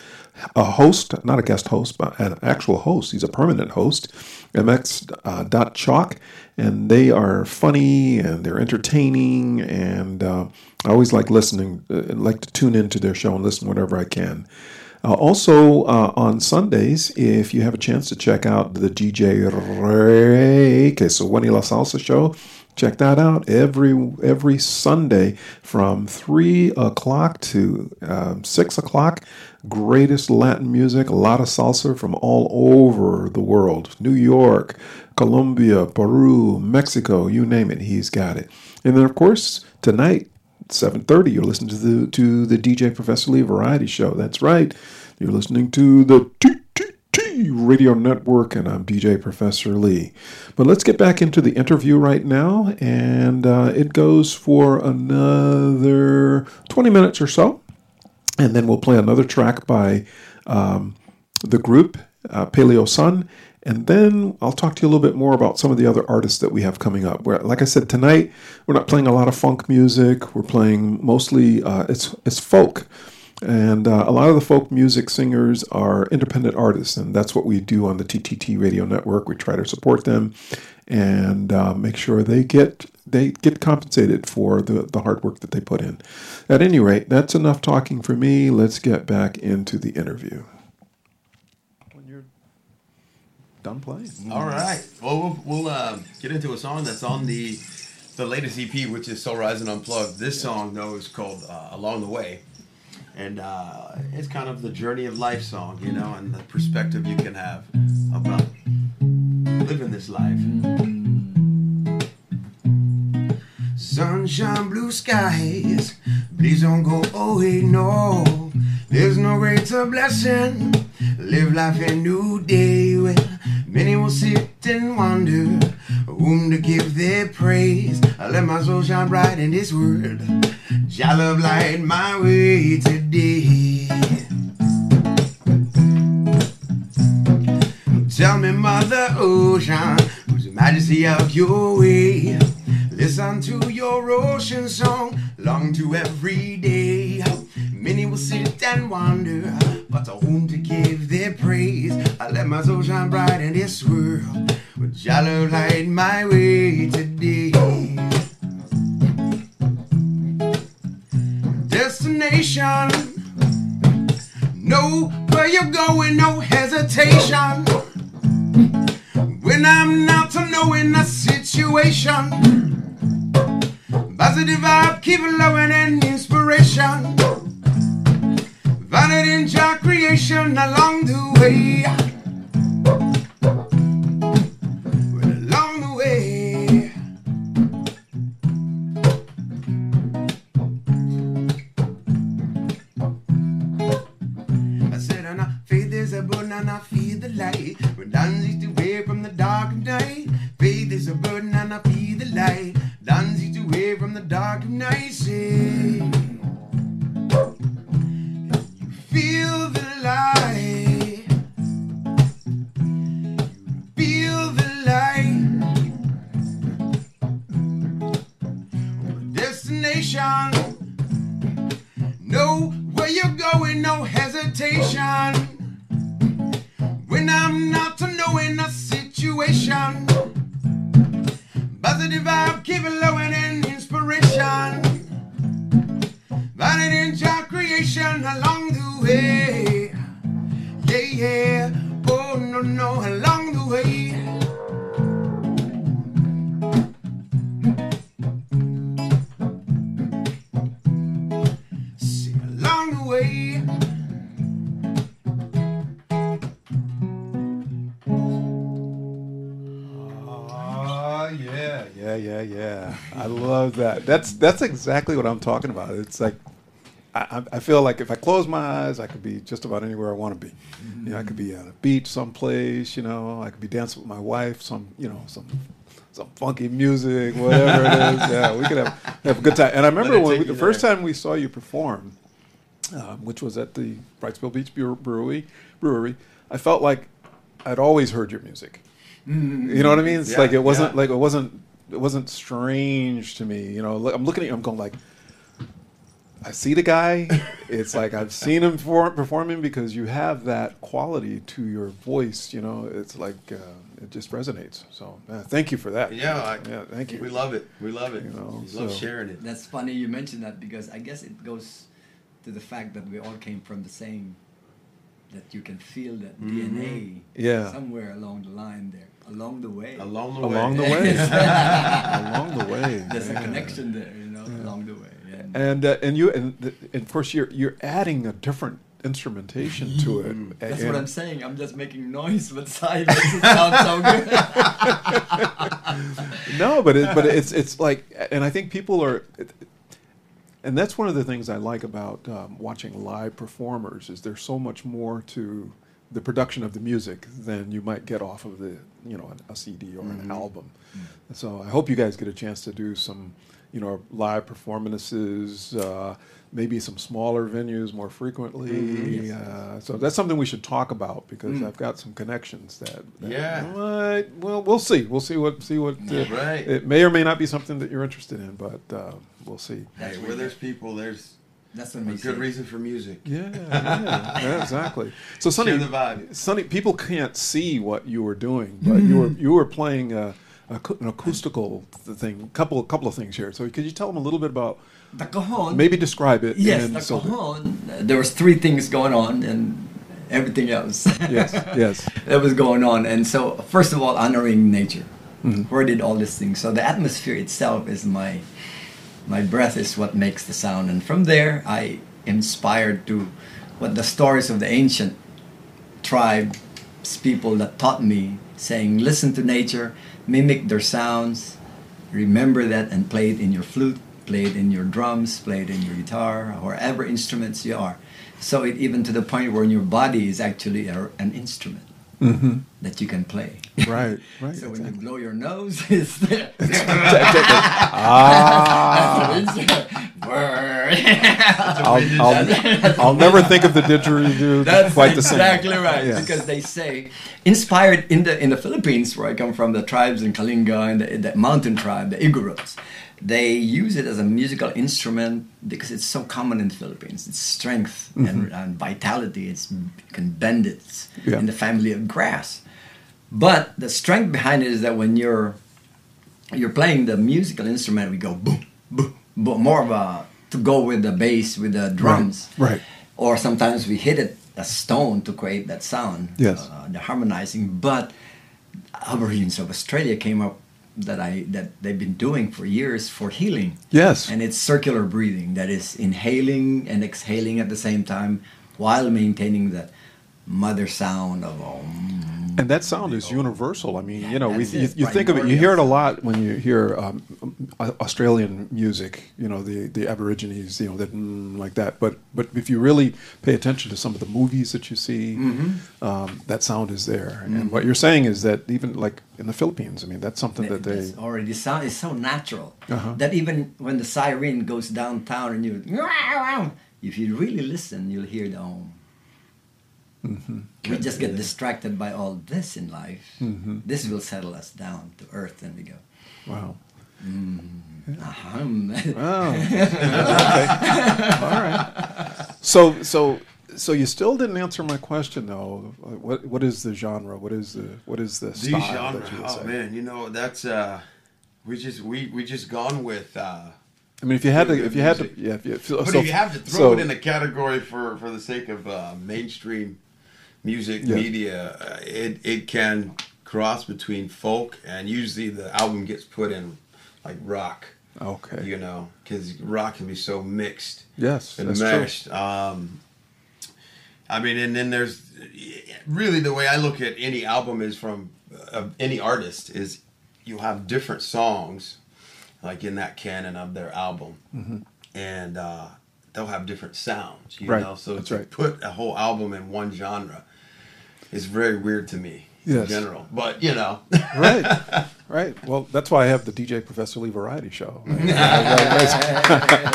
a host, not a guest host, but an actual host. He's a permanent host, MX uh, and they are funny and they're entertaining. And uh, I always like listening, uh, like to tune into their show and listen whenever I can. Uh, also uh, on Sundays, if you have a chance to check out the DJ Ray Queso La Salsa show, check that out every every Sunday from three o'clock to um, six o'clock. Greatest Latin music, a lot of salsa from all over the world. New York, Colombia, Peru, Mexico, you name it, he's got it. And then of course tonight, seven thirty, you're listening to the to the DJ Professor Lee Variety Show. That's right, you're listening to the TTT Radio Network, and I'm DJ Professor Lee. But let's get back into the interview right now, and uh, it goes for another 20 minutes or so. And then we'll play another track by um, the group, uh, Paleo Sun. And then I'll talk to you a little bit more about some of the other artists that we have coming up. Where, like I said, tonight we're not playing a lot of funk music. We're playing mostly uh, it's it's folk, and uh, a lot of the folk music singers are independent artists, and that's what we do on the TTT Radio Network. We try to support them and uh, make sure they get they get compensated for the, the hard work that they put in. At any rate, that's enough talking for me. Let's get back into the interview. When you're done playing. All right. Well, we'll, we'll uh, get into a song that's on the the latest EP, which is Soul Rising Unplugged. This song, though, is called uh, Along the Way. And uh, it's kind of the journey of life song, you know, and the perspective you can have about living this life. Sunshine, blue skies, please don't go oh, away, no. There's no greater blessing. Live life a new day when many will sit and wonder whom to give their praise. I let my soul shine bright in this world. Jah love light my way today. Tell me, Mother Ocean, who's the majesty of your way? Listen to your ocean song, long to every day. Many will sit and wonder, but to whom to give their praise? I let my soul shine bright in this world, with love light my way today. Destination, know where you're going, no hesitation. When I'm not knowing the situation. Positive vibe, keep low and inspiration. In your creation along the way. That's exactly what I'm talking about. It's like I, I feel like if I close my eyes, I could be just about anywhere I want to be. You know, I could be at a beach someplace. You know, I could be dancing with my wife. Some, you know, some some funky music, whatever it is. Yeah, we could have have a good time. And I remember when we, the first time we saw you perform, um, which was at the Wrightsville Beach Brewery. Brewery, I felt like I'd always heard your music. You know what I mean? It's Yeah, like it wasn't yeah. like it wasn't it wasn't strange to me. You know, I'm looking at you, I'm going like. I see the guy. It's like I've seen him for, performing because you have that quality to your voice. You know, it's like uh, it just resonates. So uh, thank you for that. Yeah, I, yeah, thank you. We love it. We love it. You know, we love sharing it. That's funny you mentioned that because I guess it goes to the fact that we all came from the same. That you can feel that Mm-hmm. DNA Yeah. somewhere along the line there, along the way. Along the way. along the way. along the way. There's yeah. a connection there, you know, along the way. And, And uh, and you and, th- and of course you're you're adding a different instrumentation to it. Mm-hmm. that's And- what I'm saying. I'm just making noise, but side makes it sound so good. no, but it, but it's it's like, and I think people are, and that's one of the things I like about um, watching live performers is there's so much more to the production of the music than you might get off of the you know a CD or an album. So I hope you guys get a chance to do some you know live performances. Uh, Maybe some smaller venues more frequently. Uh, so that's something we should talk about because I've got some connections that. that Yeah. might- well, we'll see. We'll see what see what. Uh, Right. It may or may not be something that you're interested in, but uh, we'll see. Hey, where there's people, there's That's what a good it. reason for music. Yeah, yeah, yeah, exactly. So, Sonny, Share the vibe. Sonny, people can't see what you were doing, but you were you were playing a, a, an acoustical thing. Couple couple of things here. So, could you tell them a little bit about? The cajon. Maybe describe it. Yes, and the so cajon. uh, There was three things going on, and everything else. Yes, yes. that was going on. And so, first of all, honoring nature. Mm-hmm. Where did all these things? So the atmosphere itself is my my breath is what makes the sound, and from there I inspired to what the stories of the ancient tribes people that taught me, saying, listen to nature, mimic their sounds, remember that, and play it in your flute, play it in your drums, play it in your guitar, or whatever instruments you are. So it even to the point where your body is actually an instrument Mm-hmm. that you can play. Right, right. So when you blow your nose, it's there. ah, I'll, I'll, I'll never think of the didgeridoo That's quite the same. exactly right. Yes. Because they say, inspired in the in the Philippines, where I come from, the tribes in Kalinga and the, the mountain tribe, the Igorots, they use it as a musical instrument because it's so common in the Philippines. It's strength and, and vitality. It's you can bend it. It's Yeah. in the family of grass. But the strength behind it is that when you're you're playing the musical instrument, we go boom, boom, boom, more of a to go with the bass with the drums right. or sometimes we hit it a stone to create that sound. Yes. uh, the harmonizing. But Aborigines of Australia came up that I that they've been doing for years for healing, Yes. and it's circular breathing. That is inhaling and exhaling at the same time while maintaining that mother sound of um, And that sound is universal. I mean, you know, we, you, you think of it, you hear it a lot when you hear um, Australian music. You know, the the Aborigines, you know, that mm, like that. But but if you really pay attention to some of the movies that you see, Mm-hmm. um, that sound is there. And what you're saying is that even like in the Philippines, I mean, that's something that they. Already sound is so natural Uh-huh. that even when the siren goes downtown and you if you really listen you'll hear the home Mm-hmm. we just get distracted by all this in life Mm-hmm. this will settle us down to earth and we go Wow. Ahem. Oh. okay. All right. So so so you still didn't answer my question though. What what is the genre? What is the what is the The style genre. that you would Oh say? man, you know that's uh, we just we we just gone with. uh I mean, if you had to, if you had to, yeah. If you, so, But if you have to throw so- it in a category for for the sake of uh, mainstream music Yeah. media, uh, it it can cross between folk and usually the album gets put in like rock. Okay. You know, because rock can be so mixed. Yes, and that's true. Um, I mean, and then there's really the way I look at any album is from uh, any artist is you have different songs, like in that canon of their album, and uh, they'll have different sounds. You Mm-hmm. Right, know, so that's to right. put a whole album in one genre is very weird to me. Yes. in general. But you know, right, right. Well, that's why I have the DJ Professor Lee Variety Show. right? I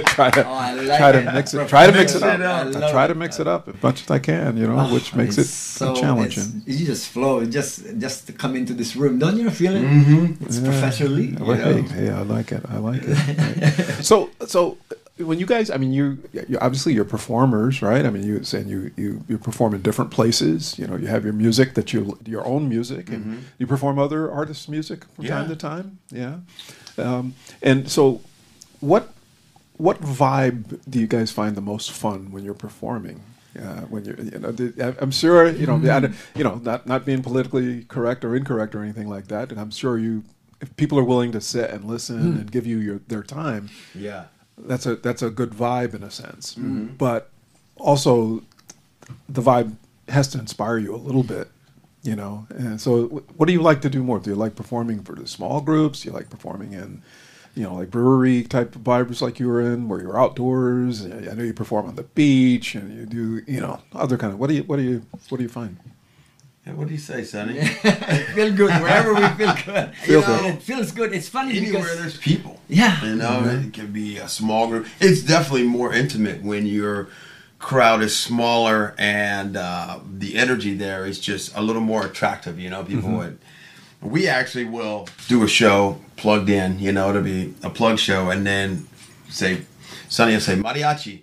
try to Oh, I like try to it. mix it. Try to mix Mix it it up. up. I I try love to mix it up as much as I can. You know, Oh, which makes it so- challenging. it's- You just flow. It Just just to come into this room, don't you feel it? Mm-hmm. It's Yeah. Professor Lee. you Well, hey, hey, I like it. I like it. Right. so, so when you guys, I mean, you, you obviously you're performers, right? I mean, you saying you you you perform in different places. You know, you have your music that you your own music, and you perform other artists' music from time to time. Yeah. Um, and so, what what vibe do you guys find the most fun when you're performing? Uh, when you're, you know, I'm sure, you know, I, you know, not not being politically correct or incorrect or anything like that. And I'm sure you, if people are willing to sit and listen and give you your their time, yeah, that's a that's a good vibe in a sense. Mm-hmm. But also, the vibe has to inspire you a little bit, you know. And so, what do you like to do more? Do you like performing for the small groups? Do you like performing in, you know, like brewery type of vibes like you were in, where you're outdoors? I know you perform on the beach, and you do, you know, other kind of. What do you what do you what do you find? Hey, what do you say, Sonny? feel good wherever we feel good. Feel You know, good. It feels good. It's funny Anywhere because there's people, Yeah. you know, it can be a small group. It's definitely more intimate when your crowd is smaller and uh, the energy there is just a little more attractive. You know, people would. We actually will do a show plugged in. You know, it'll be a plug show, and then say, Sonny will say mariachi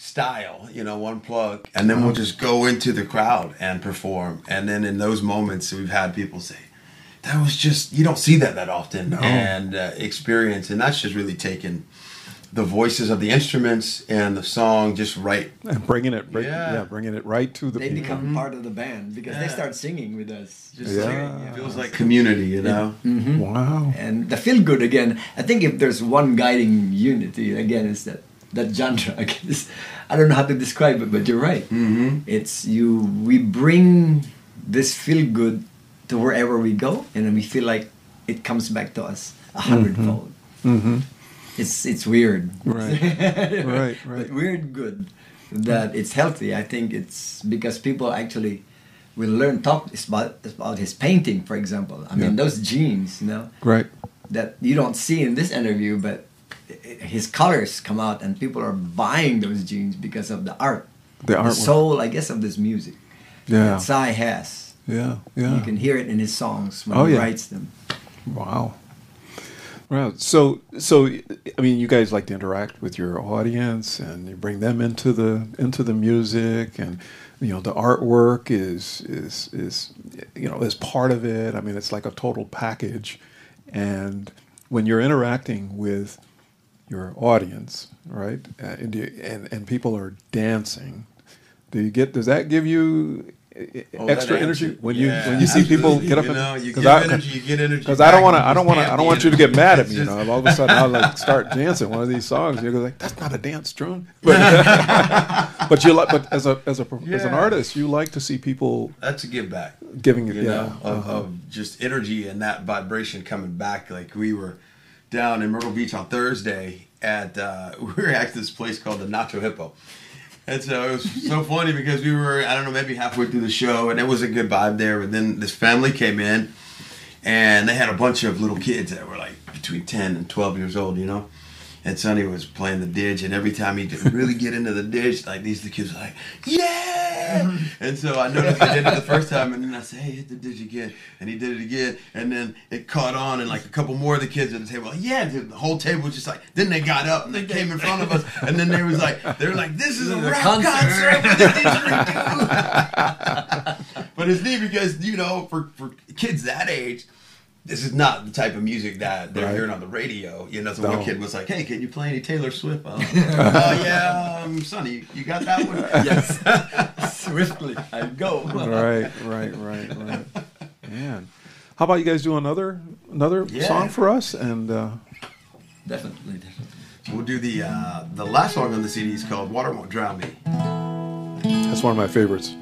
style, you know, one plug, and then we'll just go into the crowd and perform. And then in those moments, we've had people say, "That was just you don't see that that often," and uh, experience, and that's just really taken the voices of the instruments and the song just right. And bringing it, right, yeah. Yeah. bringing it right to the they people. become part of the band because they start singing with us. Just Yeah. singing, It feels like community, you know. Wow. and the feel good again. I think if there's one guiding unity again is that that genre. I guess I don't know how to describe it, but you're right. Mm-hmm. It's you. We bring this feel good to wherever we go, and then we feel like it comes back to us a hundredfold. It's it's weird, Right. right. but weird good that it's healthy. I think it's because people actually will learn talk about about his painting, for example. I mean Yeah. those jeans, you know Right. that you don't see in this interview, but his colors come out, and people are buying those jeans because of the art, The the soul, I guess, of this music. Yeah. that Psy has. Yeah. Yeah. You can hear it in his songs when Oh, he yeah. writes them. Wow. Wow. So, so I mean, you guys like to interact with your audience, and you bring them into the into the music, and you know, the artwork is is is you know is part of it. I mean, it's like a total package. And when you're interacting with your audience, right, uh, and, you, and and people are dancing, do you get? Does that give you? uh, Oh, extra energy when you when you see people get up You and know, you 'cause give I- energy, you get energy because I don't want to I don't want to I don't want you to get mad at me you know all of a sudden I'll like start dancing one of these songs you're like that's not a dance Drew but but you like but as a as a as an artist you like to see people That's a give back. giving you yeah know, of, uh-huh. of just energy and that vibration coming back. Like we were down in Myrtle Beach on Thursday at uh, we were at this place called the Nacho Hippo. And so it was so funny because we were, I don't know, maybe halfway through the show and it was a good vibe there. But then this family came in and they had a bunch of little kids that were like between 10 and 12 years old, you know? And Sonny was playing the didge, and every time he did really get into the didge, like these the kids were like, yeah! And so I noticed he did it the first time, and then I said, hey, hit the didge again. And he did it again, and then it caught on, and like a couple more of the kids at the table, like, yeah, the whole table was just like, then they got up and they came in front of us, and then they was like, they were like, this is a This is a rap concert. concert with didgeridoo. but it's neat because, you know, for, for kids that age, this is not the type of music that they're Right. hearing on the radio. You know, so No. one kid was like, "Hey, can you play any Taylor Swift?" Oh, oh yeah, um, Sonny, you got that one? Yes, swiftly I go. right right right right man how about you guys do another another Yeah. song for us and uh, Definitely, definitely. We'll do the uh, the last song on the CD is called "Water Won't Drown Me." that's one of my favorites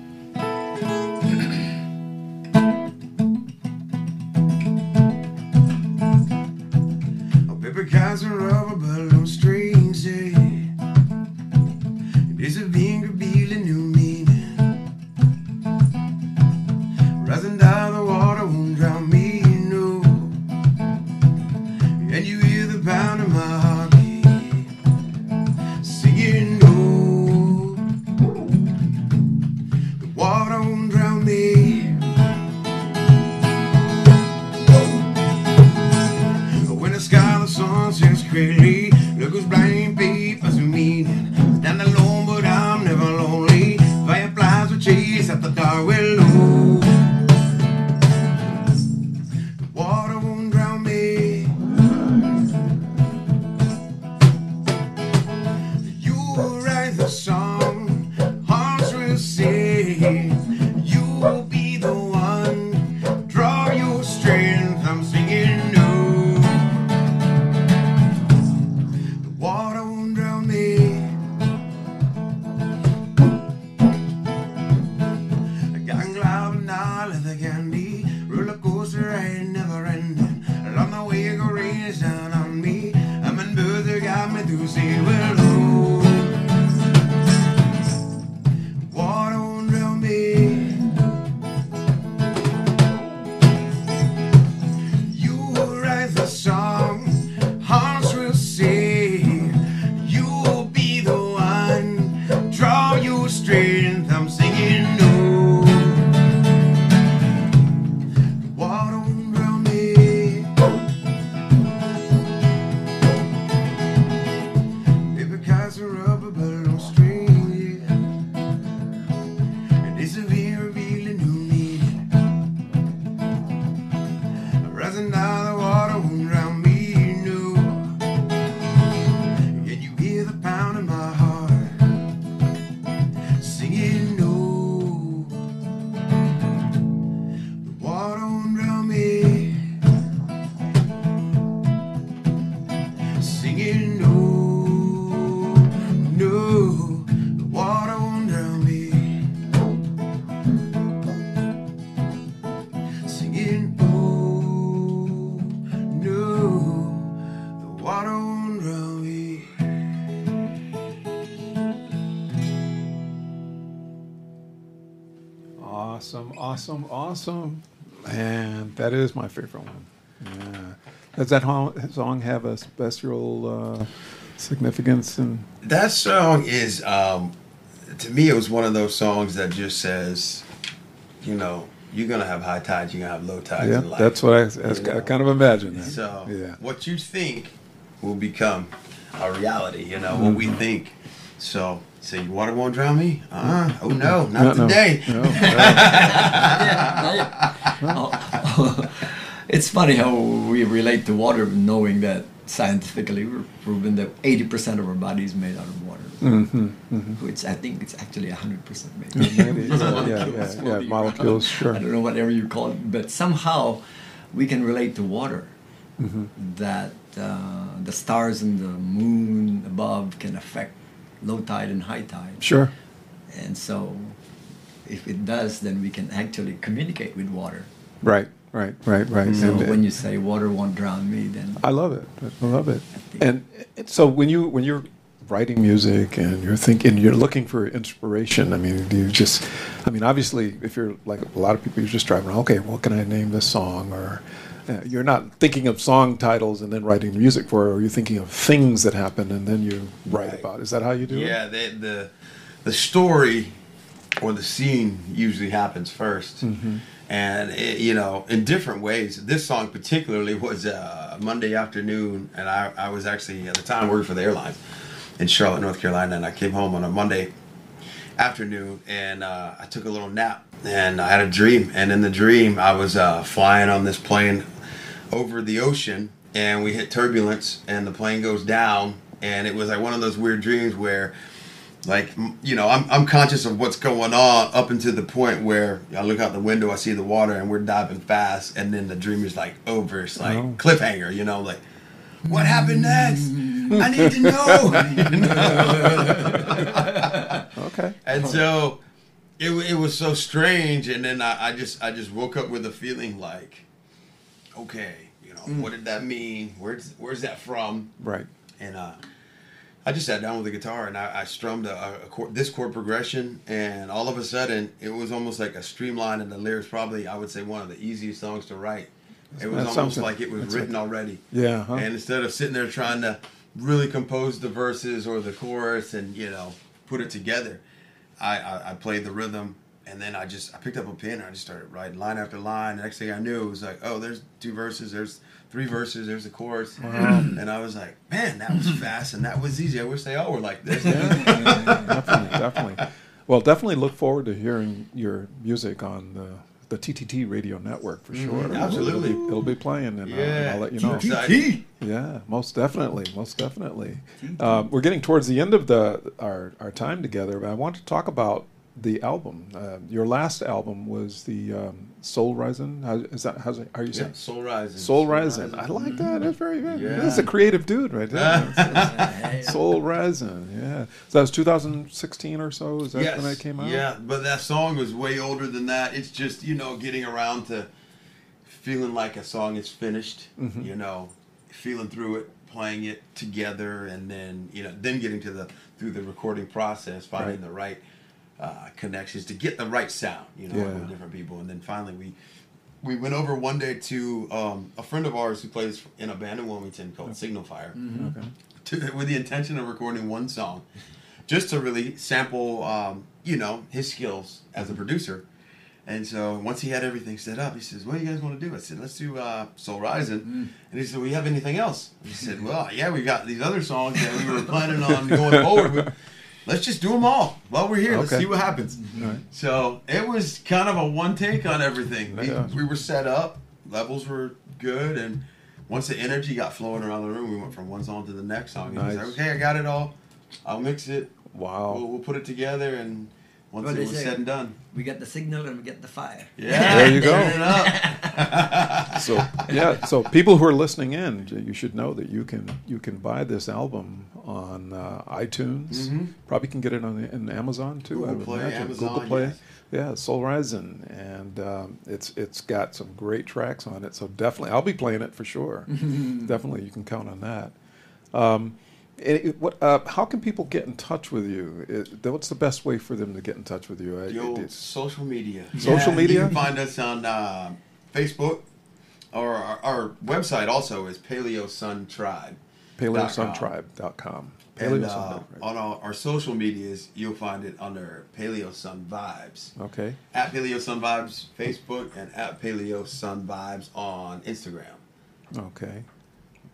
awesome. And that is my favorite one. Yeah. Does that song have a special uh, significance? And That song is, um, to me, it was one of those songs that just says, you know, you're gonna have high tides, you're gonna have low tides yeah, in life. that's what I, that's, I kind of imagine that. So yeah, what you think will become a reality. You know what we Mm-hmm. think. So say your water won't drown me. Uh oh no, not No, no. today. No, no. Yeah, it's funny how we relate to water, knowing that scientifically we're proven that 80% of our body is made out of water. Which I think it's actually 100% made. Maybe, yeah, yeah, yeah, Molecules yeah, floating molecules, sure. I don't know whatever you call it, but somehow we can relate to water. Mm-hmm. That uh, the stars and the moon above can affect low tide and high tide. Sure. And so, if it does, then we can actually communicate with water. Right, right, right, right. So And, when you say water won't drown me, then I love it. I love it. And uh, so when you when you're writing music and you're thinking you're looking for inspiration, I mean, do you just I mean, obviously if you're like a lot of people you're just driving around, okay, what can I name this song or uh, you're not thinking of song titles and then writing music for it, or you're thinking of things that happen and then you write Right. about. it. Is that how you do it? Yeah, the, the the story or the scene usually happens 1st Mm-hmm. and it, you know in different ways. This song particularly was uh, Monday afternoon, and I, I was actually at the time working for the airlines in Charlotte, North Carolina, and I came home on a Monday afternoon and uh, I took a little nap and I had a dream and in the dream I was uh, flying on this plane over the ocean and we hit turbulence and the plane goes down. And it was like one of those weird dreams where like you know I'm, I'm conscious of what's going on up until the point where I look out the window I see the water and we're diving fast. And then the dream is like over. It's like Oh. cliffhanger you know like what happened next? I need to know. Okay. and so it, it was so strange. And then I, I just i just woke up with a feeling like okay you know what did that mean where's where's that from Right. and uh I just sat down with the guitar and I, I strummed a, a chord, this chord progression, and all of a sudden it was almost like a streamline, and the lyrics probably I would say one of the easiest songs to write. It was almost something. like it was That's written already. Yeah, huh? And instead of sitting there trying to really compose the verses or the chorus and you know put it together, I, I, I played the rhythm and then I just I picked up a pen and I just started writing line after line. The next thing I knew, it was like, oh, there's two verses, there's three verses, there's the chorus, and I was like, man, that was fast and that was easy. I wish they all were like this. definitely, definitely. Well, definitely look forward to hearing your music on the the TTT radio network for sure. Mm-hmm. absolutely. it'll be, it'll be playing, and, uh, and I'll let you know. Excited. Yeah, most definitely, most definitely. Um, we're getting towards the end of the our our time together, but I want to talk about the album. Uh, your last album was the um, Soul Rising. How, is that how's it, how are you Yeah, saying? Soul Rising. Soul Rising. I like that. That's very good. Yeah. That's a creative dude right there. Soul Rising. Yeah. So that was 2016 or so. Is that yes. when that came out? Yeah, but that song was way older than that. It's just you know getting around to feeling like a song is finished. Mm-hmm. You know, feeling through it, playing it together, and then you know then getting to the through the recording process, finding Right. the right uh, connections to get the right sound. You know, Yeah. with different people, and then finally we. We went over one day to um, a friend of ours who plays in a band in Wilmington called Signal Fire Okay. to, with the intention of recording one song, just to really sample, um, you know, his skills as a producer. And so once he had everything set up, he says, "What do you guys want to do?" I said, "Let's do uh, Soul Rising." And he said, "Well, have anything else?" He said, "Well, yeah, we got these other songs that we were planning on going forward with. Let's just do them all while we're here. Let's see what happens." Mm-hmm. Right. So it was kind of a one take on everything. We, Yeah. we were set up, levels were good, and once the energy got flowing around the room, we went from one song to the next song. And he was Nice. like, "Okay, I got it all. I'll mix it. Wow. We'll, we'll put it together." And once What it was said and done, We got the signal and we get the fire. yeah, There you go. Turn it up. So yeah, so people who are listening in, you should know that you can you can buy this album on uh, iTunes. Probably can get it on in Amazon too. I Mm-hmm. Google would Play, imagine. Amazon, Google Play. yes. Yeah, Soul Rising, and um, it's it's got some great tracks on it. So definitely, I'll be playing it for sure. definitely, you can count on that. Um, it- it- what, uh, how can people get in touch with you? It, what's the best way for them to get in touch with you? I- social media. Social media? You can find us on uh, Facebook, or our, our website also is Paleo Sun Tribe. PaleoSunTribe.com. And Paleo uh, Sun, right. on our, our social medias, you'll find it under Paleo Sun Vibes. Okay. At Paleo Sun Vibes Facebook and at Paleo Sun Vibes on Instagram. Okay.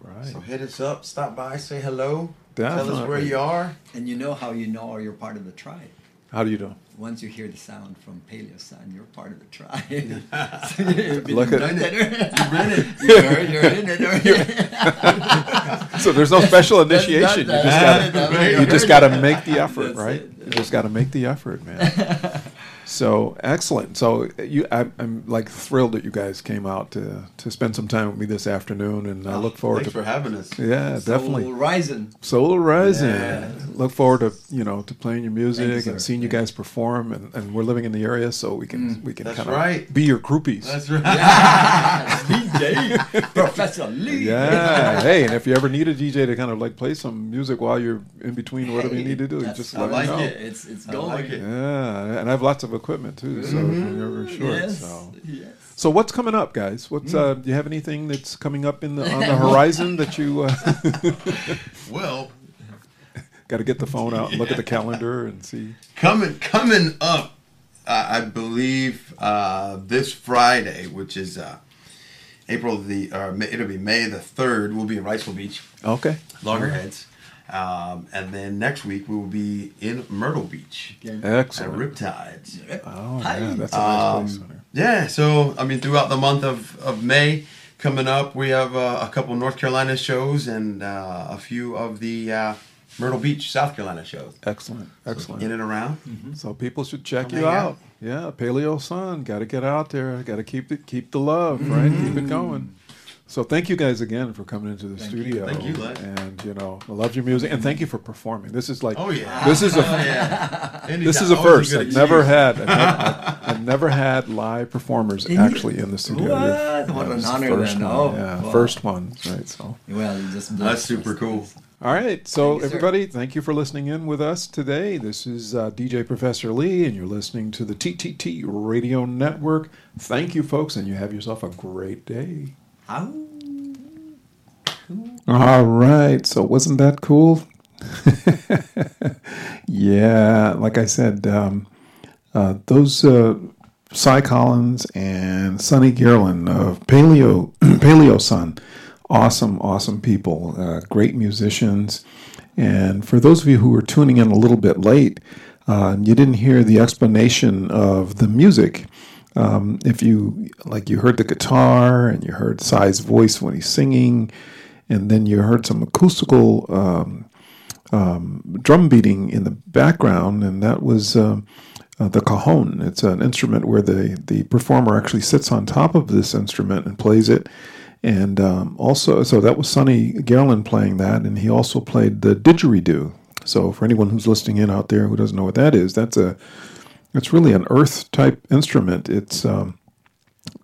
Right. So hit us up, stop by, say hello, tell us where you are. And you know how you know you're part of the tribe. How do you do? Once you hear the sound from Paleo Sun, you're part of the tribe. So you've Look at- inducted. You've been it. You're, you're in it. So there's no special initiation. You just got to you just got to make the effort, That's right? it. You just got to make the effort, man. So excellent. So you, I, I'm like thrilled that you guys came out to to spend some time with me this afternoon, and I ah, look forward Thanks to for having us. yeah, definitely. Soul Rising. Soul Rising. Yeah. Look forward to you know to playing your music you, and seeing you guys perform, and, and we're living in the area, so we can mm, we can kind of right. be your groupies. That's right. DJ. Professor Lee. Yeah. hey, and if you ever need a DJ to kind of like play some music while you're in between whatever you need to do, just I let like me know. it. It's, it's going. like it. Yeah, and I have lots of equipment too, so if you're short. Yes. So. Yes. so what's coming up, guys? What's uh, do you have anything that's coming up in the on the horizon that you uh, Well, got to get the phone out and look at the calendar and see? coming coming up, uh, I believe uh, this Friday, which is uh, April the or it'll be May the third. We'll be in Wrightsville Beach, Okay. Loggerheads, um, and then next week we will be in Myrtle Beach at Excellent. Riptides. Oh Hi. yeah, that's a nice place. Um, on there. yeah, so I mean, throughout the month of, of May coming up, we have uh, a couple North Carolina shows and uh, a few of the uh, Myrtle Beach, South Carolina shows. Excellent. Excellent. In and around. So people should check Come you out. out. Yeah, Paleo Sun. Got to get out there. Got to keep the keep the love, right? Mm-hmm. Keep it going. So thank you guys again for coming into the Thank you. studio. Thank you, Glenn. And you know, I love your music, and thank you for performing. This is like, Oh yeah. this is a Oh, yeah. this is a first. I've never had I've never, I've never had live performers actually in the studio. What? You're- What an honor first then. one. Oh, yeah, wow. first one, right? So. Well, you just That's super us. cool. All right, so everybody, thank you for listening in with us today. This is uh, DJ Professor Lee, and you're listening to the TTT Radio Network. Thank you, folks, and you have yourself a great day. Ow. All right, so wasn't that cool? yeah, like I said, um, uh, those uh, Sai Collins and Sonny Gearlin of Paleo Paleo Sun, awesome, awesome people, uh, great musicians. And for those of you who were tuning in a little bit late, uh, you didn't hear the explanation of the music. Um, if you like, you heard the guitar and you heard Sai's voice when he's singing, and then you heard some acoustical um, um, drum beating in the background, and that was um, uh, the cajon. It's an instrument where the the performer actually sits on top of this instrument and plays it. And um, also, so that was Sonny Garland playing that, and he also played the didgeridoo. So for anyone who's listening in out there who doesn't know what that is, that's a it's really an earth type instrument. It's um,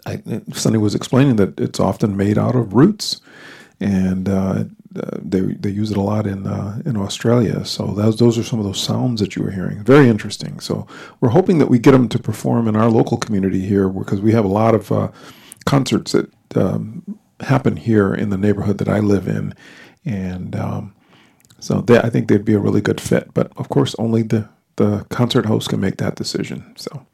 I, Sonny was explaining that it's often made out of roots, and uh, they they use it a lot in uh, in Australia. So those those are some of those sounds that you were hearing. Very interesting. So we're hoping that we get them to perform in our local community here because we have a lot of uh, concerts that um, happen here in the neighborhood that I live in, and um, so they, I think they'd be a really good fit. But of course, only the the concert host can make that decision. So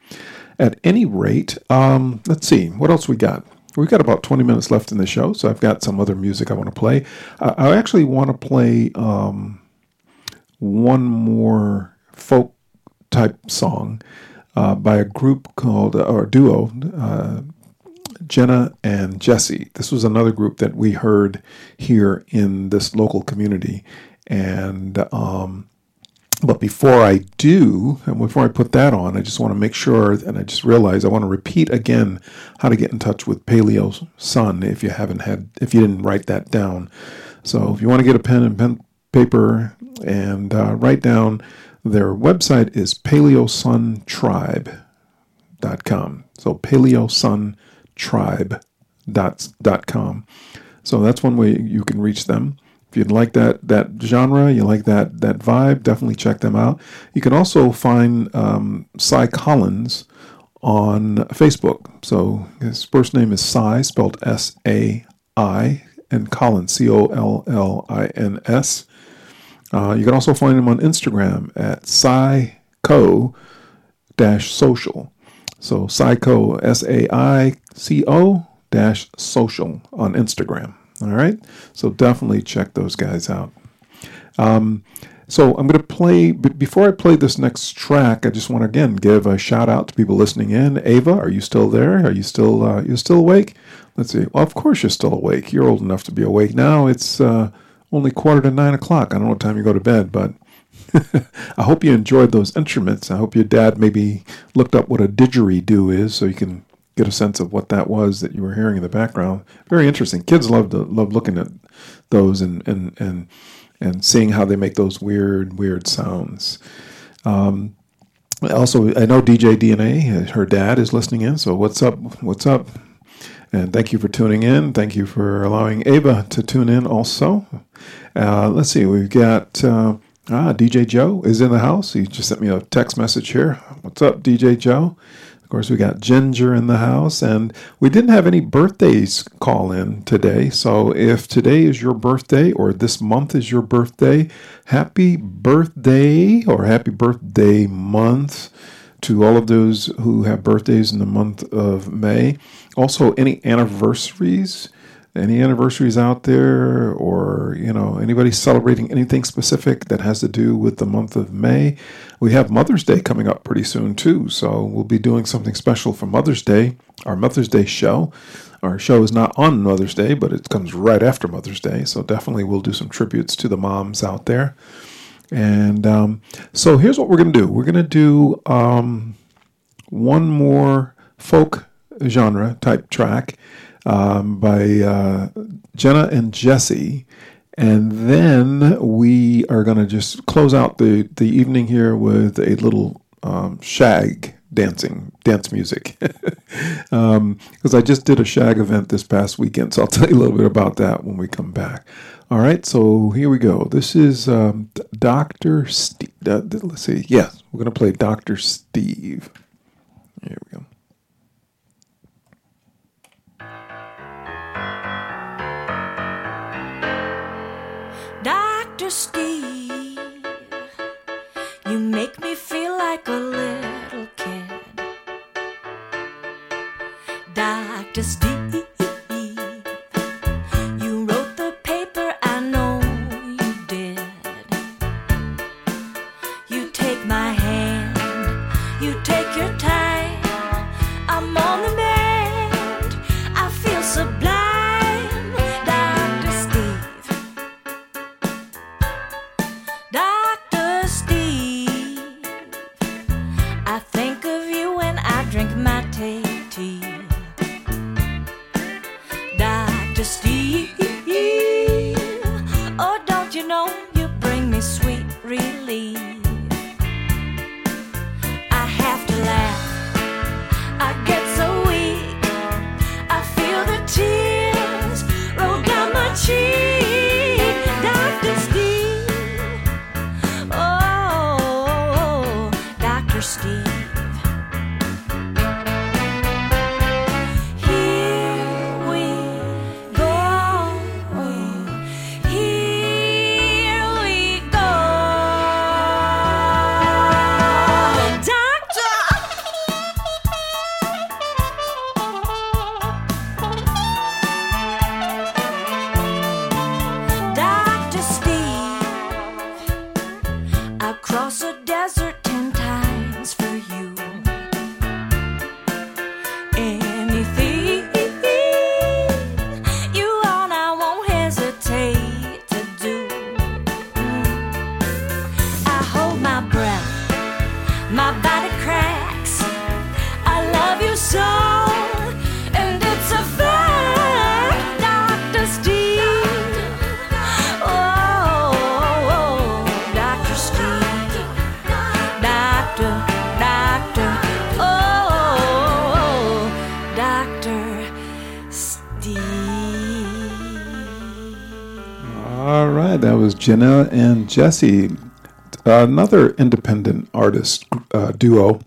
at any rate, um, let's see, what else we got? We've got about 20 minutes left in the show, so I've got some other music I want to play. Uh, I actually want to play um, one more folk type song uh, by a group called, or duo, uh, Jenna and Jesse. This was another group that we heard here in this local community. And, um, but before I do, and before I put that on, I just want to make sure, and I just realized I want to repeat again how to get in touch with Paleo Sun if you haven't had, if you didn't write that down. So if you want to get a pen and pen paper and uh, write down their website is paleosuntribe.com. So paleosuntribe.com. So that's one way you can reach them. If you'd like that that genre, you like that that vibe, definitely check them out. You can also find um, Sai Collins on Facebook. So his first name is Sai, spelled S A I, and Collins, C O L L I N S. Uh, you can also find him on Instagram at dash social. So Psycho S A I C O dash social on Instagram. All right. So definitely check those guys out. Um, so I'm going to play. Before I play this next track, I just want to again give a shout out to people listening in. Ava, are you still there? Are you still uh, you still awake? Let's see. Well, of course you're still awake. You're old enough to be awake now. It's uh, only quarter to nine o'clock. I don't know what time you go to bed, but I hope you enjoyed those instruments. I hope your dad maybe looked up what a didgeridoo is, so you can get a sense of what that was that you were hearing in the background. Very interesting. Kids love to love looking at those and and and and seeing how they make those weird weird sounds. Um, also, I know DJ DNA, her dad, is listening in. So what's up? What's up? And thank you for tuning in. Thank you for allowing Ava to tune in also. Uh, let's see, we've got uh, ah, DJ Joe is in the house. He just sent me a text message here. What's up, DJ Joe? Of course, we got Ginger in the house, and we didn't have any birthdays call in today. So if today is your birthday or this month is your birthday, happy birthday or happy birthday month to all of those who have birthdays in the month of May. Also, any anniversaries, any anniversaries out there, or you know anybody celebrating anything specific that has to do with the month of May. We have Mother's Day coming up pretty soon too, so we'll be doing something special for Mother's Day. Our Mother's Day show. Our show is not on Mother's Day, but it comes right after Mother's Day, so definitely we'll do some tributes to the moms out there. And um, so here's what we're going to do. We're going to do um, one more folk genre type track um, by uh, Jenna and Jesse. And then we are going to just close out the, the evening here with a little um, shag dancing, dance music. Because I just did a shag event this past weekend, so I'll tell you a little bit about that when we come back. All right, so here we go. This is um, Dr. Steve. Uh, let's see. Yes, we're going to play Dr. Steve. Here we go. Dr. Steve, Jenna and Jesse, another independent artist uh, duo.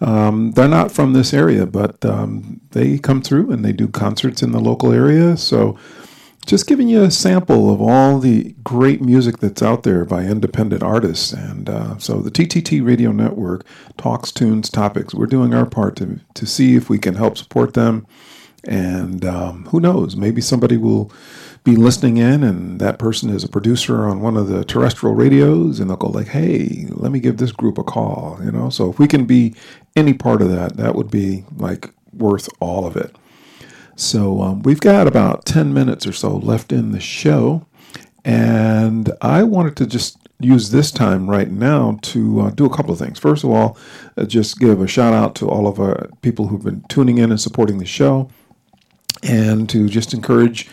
Um, they're not from this area, but um, they come through and they do concerts in the local area. So, just giving you a sample of all the great music that's out there by independent artists. And uh, so, the TTT Radio Network talks, tunes, topics. We're doing our part to to see if we can help support them. And um, who knows? Maybe somebody will be listening in, and that person is a producer on one of the terrestrial radios, and they'll go like, "Hey, let me give this group a call." You know, so if we can be any part of that, that would be like worth all of it. So um, we've got about ten minutes or so left in the show, and I wanted to just use this time right now to uh, do a couple of things. First of all, uh, just give a shout out to all of our people who've been tuning in and supporting the show and to just encourage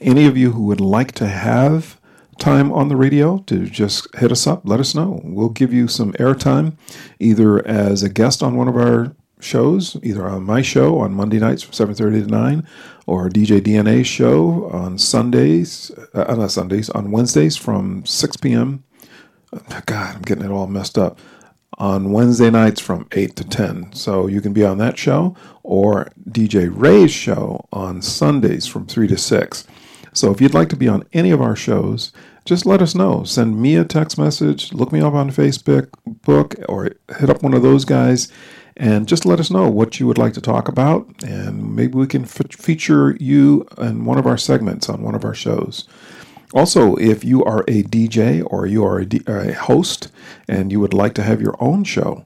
any of you who would like to have time on the radio to just hit us up, let us know. We'll give you some airtime either as a guest on one of our shows, either on my show on Monday nights from 7:30 to 9 or DJ DNA show on Sundays, uh, not Sundays, on Wednesdays from 6 p.m. God, I'm getting it all messed up. On Wednesday nights from 8 to 10. So you can be on that show or DJ Ray's show on Sundays from 3 to 6. So if you'd like to be on any of our shows, just let us know. Send me a text message, look me up on Facebook, book, or hit up one of those guys, and just let us know what you would like to talk about, and maybe we can f- feature you in one of our segments on one of our shows. Also, if you are a DJ or you are a, D- a host and you would like to have your own show,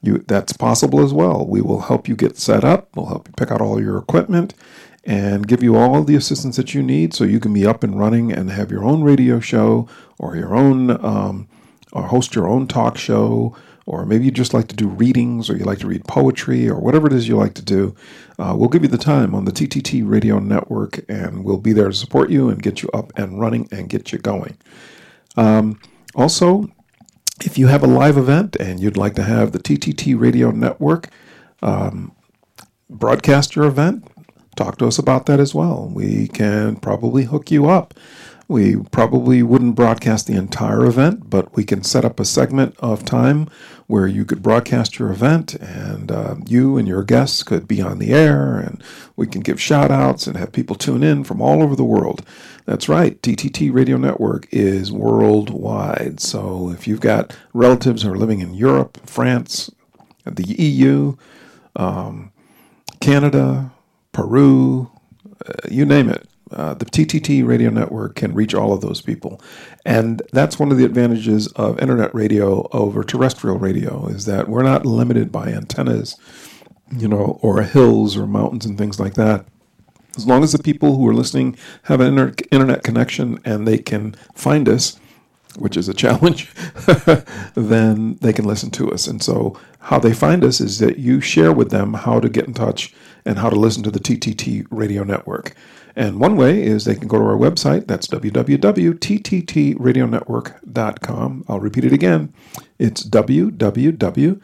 you, that's possible as well. We will help you get set up. We'll help you pick out all your equipment and give you all the assistance that you need so you can be up and running and have your own radio show or your own um, or host your own talk show or maybe you just like to do readings or you like to read poetry or whatever it is you like to do. Uh, we'll give you the time on the ttt radio network and we'll be there to support you and get you up and running and get you going. Um, also if you have a live event and you'd like to have the TTT radio network um, broadcast your event, talk to us about that as well. We can probably hook you up. We probably wouldn't broadcast the entire event, but we can set up a segment of time where you could broadcast your event and uh, you and your guests could be on the air and we can give shout outs and have people tune in from all over the world. That's right, TTT Radio Network is worldwide. So if you've got relatives who are living in Europe, France, the EU, um, Canada, Peru, uh, you name it. Uh, the TTT radio network can reach all of those people. And that's one of the advantages of internet radio over terrestrial radio is that we're not limited by antennas, you know, or hills or mountains and things like that. As long as the people who are listening have an inter- internet connection and they can find us, which is a challenge, then they can listen to us. And so, how they find us is that you share with them how to get in touch and how to listen to the TTT radio network. And one way is they can go to our website. That's www.tttradionetwork.com. I'll repeat it again. It's www.ttt.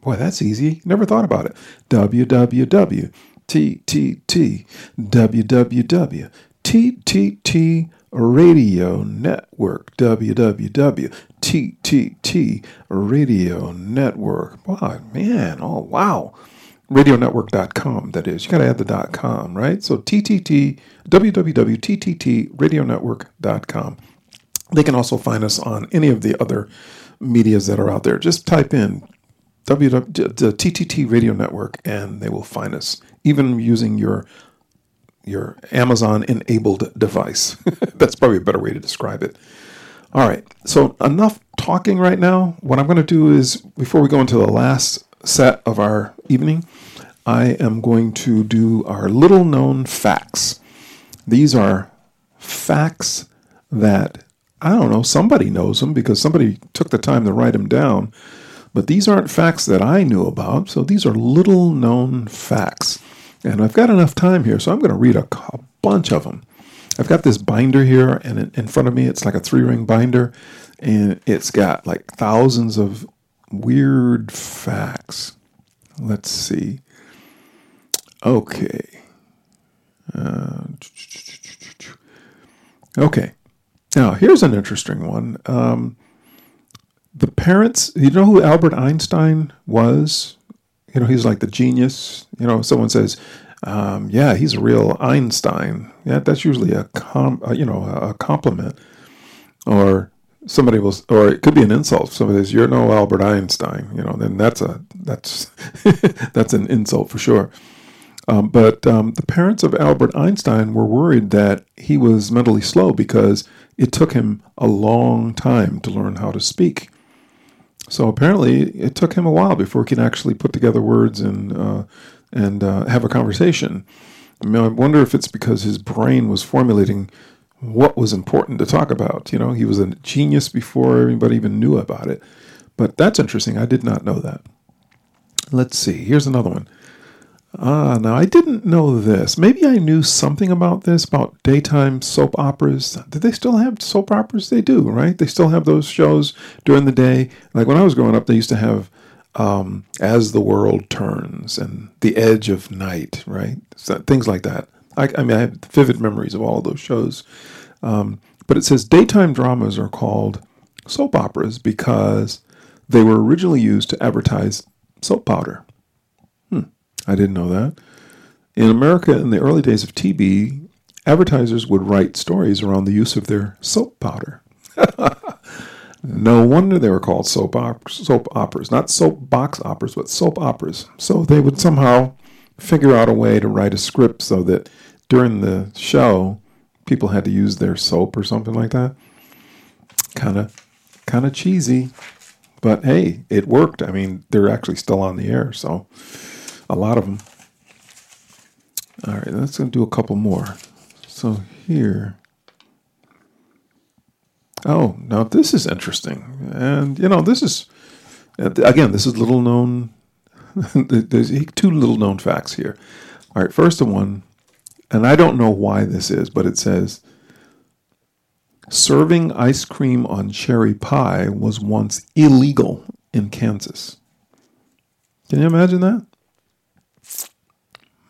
Boy, that's easy. Never thought about it. www. TTT www TTT Radio Network www TTT Radio Network. Wow, man! Oh wow, radionetwork.com. That is, you got to add the dot com, right? So TTT www.tttradionetwork.com. They can also find us on any of the other medias that are out there. Just type in www, the TTT Radio Network, and they will find us, even using your your Amazon enabled device. That's probably a better way to describe it. All right. So enough talking right now. What I'm going to do is before we go into the last set of our evening, I am going to do our little known facts. These are facts that I don't know, somebody knows them because somebody took the time to write them down. But these aren't facts that I knew about. So these are little known facts. And I've got enough time here, so I'm going to read a, a bunch of them. I've got this binder here, and in, in front of me, it's like a three ring binder, and it's got like thousands of weird facts. Let's see. Okay. Uh, okay. Now, here's an interesting one. Um, the parents, you know who Albert Einstein was? You know, he's like the genius. You know, someone says, um, yeah, he's a real Einstein. Yeah, that's usually a com, uh, you know, a compliment, or somebody will, or it could be an insult. If somebody says, "You're no Albert Einstein," you know, then that's a that's that's an insult for sure. Um, but um, the parents of Albert Einstein were worried that he was mentally slow because it took him a long time to learn how to speak. So apparently, it took him a while before he could actually put together words and uh, and uh, have a conversation. I mean, I wonder if it's because his brain was formulating what was important to talk about. You know, he was a genius before everybody even knew about it. But that's interesting. I did not know that. Let's see. Here's another one. Ah, now I didn't know this. Maybe I knew something about this about daytime soap operas. Do they still have soap operas? They do, right? They still have those shows during the day. Like when I was growing up, they used to have um, As the World Turns and The Edge of Night, right? So, things like that. I, I, mean, I have vivid memories of all of those shows. Um, but it says daytime dramas are called soap operas because they were originally used to advertise soap powder. Hmm, I didn't know that. In America, in the early days of TV, advertisers would write stories around the use of their soap powder. No wonder they were called soap, op- soap operas, not soap box operas, but soap operas. So they would somehow figure out a way to write a script so that during the show, people had to use their soap or something like that. Kind of, kind of cheesy, but hey, it worked. I mean, they're actually still on the air, so a lot of them. All right, let's do a couple more. So here. Oh, now this is interesting. And, you know, this is, again, this is little known, there's two little known facts here. All right, first one, and I don't know why this is, but it says, serving ice cream on cherry pie was once illegal in Kansas. Can you imagine that?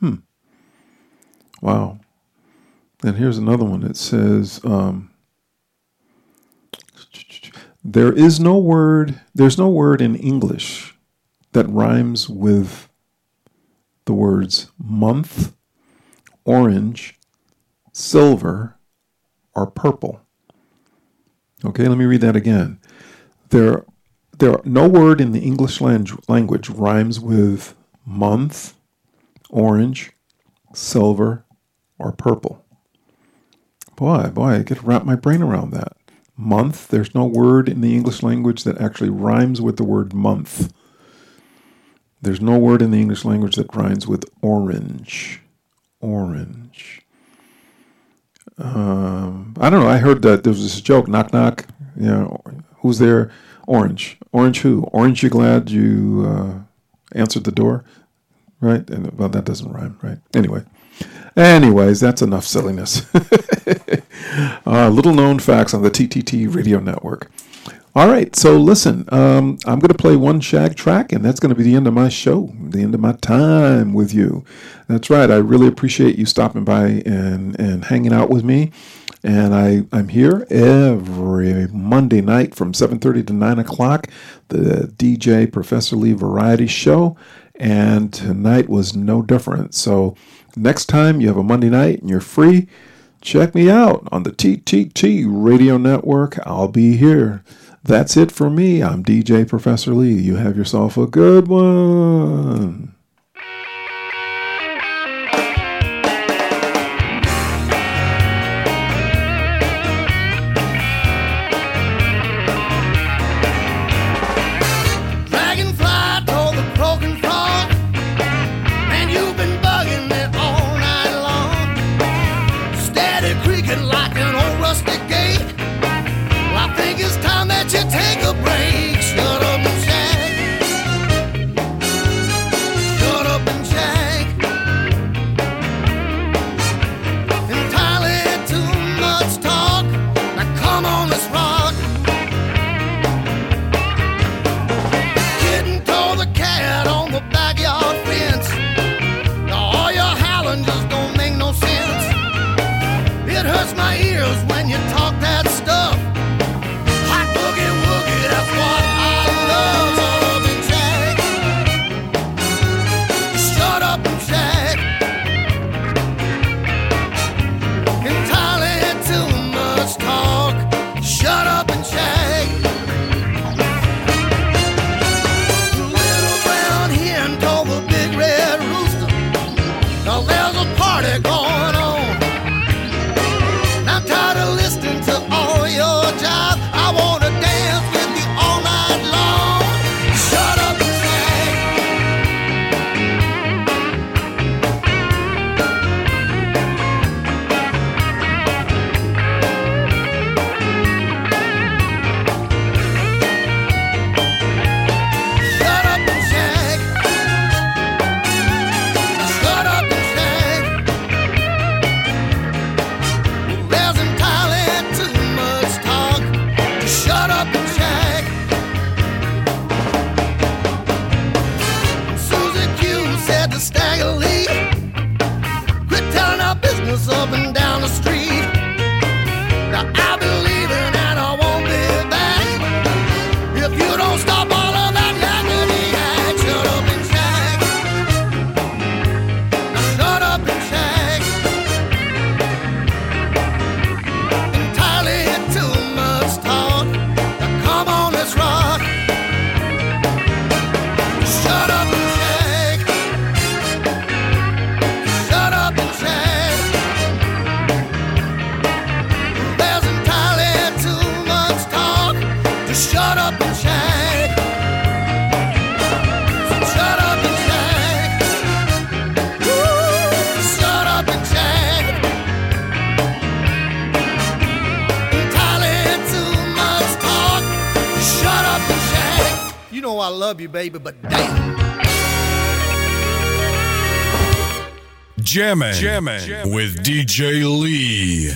Hmm. Wow. And here's another one. It says, um, there is no word, there's no word in English that rhymes with the words month, orange, silver, or purple. Okay, let me read that again. There, there no word in the English language rhymes with month, orange, silver, or purple. Boy, boy, I get to wrap my brain around that month. There's no word in the English language that actually rhymes with the word month. There's no word in the English language that rhymes with orange. Orange. Um, I don't know. I heard that there was this joke knock, knock. You know, who's there? Orange. Orange who? Orange, you glad you uh, answered the door? Right? And, well, that doesn't rhyme, right? Anyway. Anyways, that's enough silliness. uh, little known facts on the TTT radio network. All right, so listen, um, I'm going to play one shag track, and that's going to be the end of my show, the end of my time with you. That's right. I really appreciate you stopping by and, and hanging out with me. And I, I'm here every Monday night from 7.30 to 9 o'clock, the DJ Professor Lee Variety Show. And tonight was no different. So next time you have a Monday night and you're free, check me out on the TTT Radio Network. I'll be here. That's it for me. I'm DJ Professor Lee. You have yourself a good one. take a break. Baby, but damn. Jammin', with DJ Lee.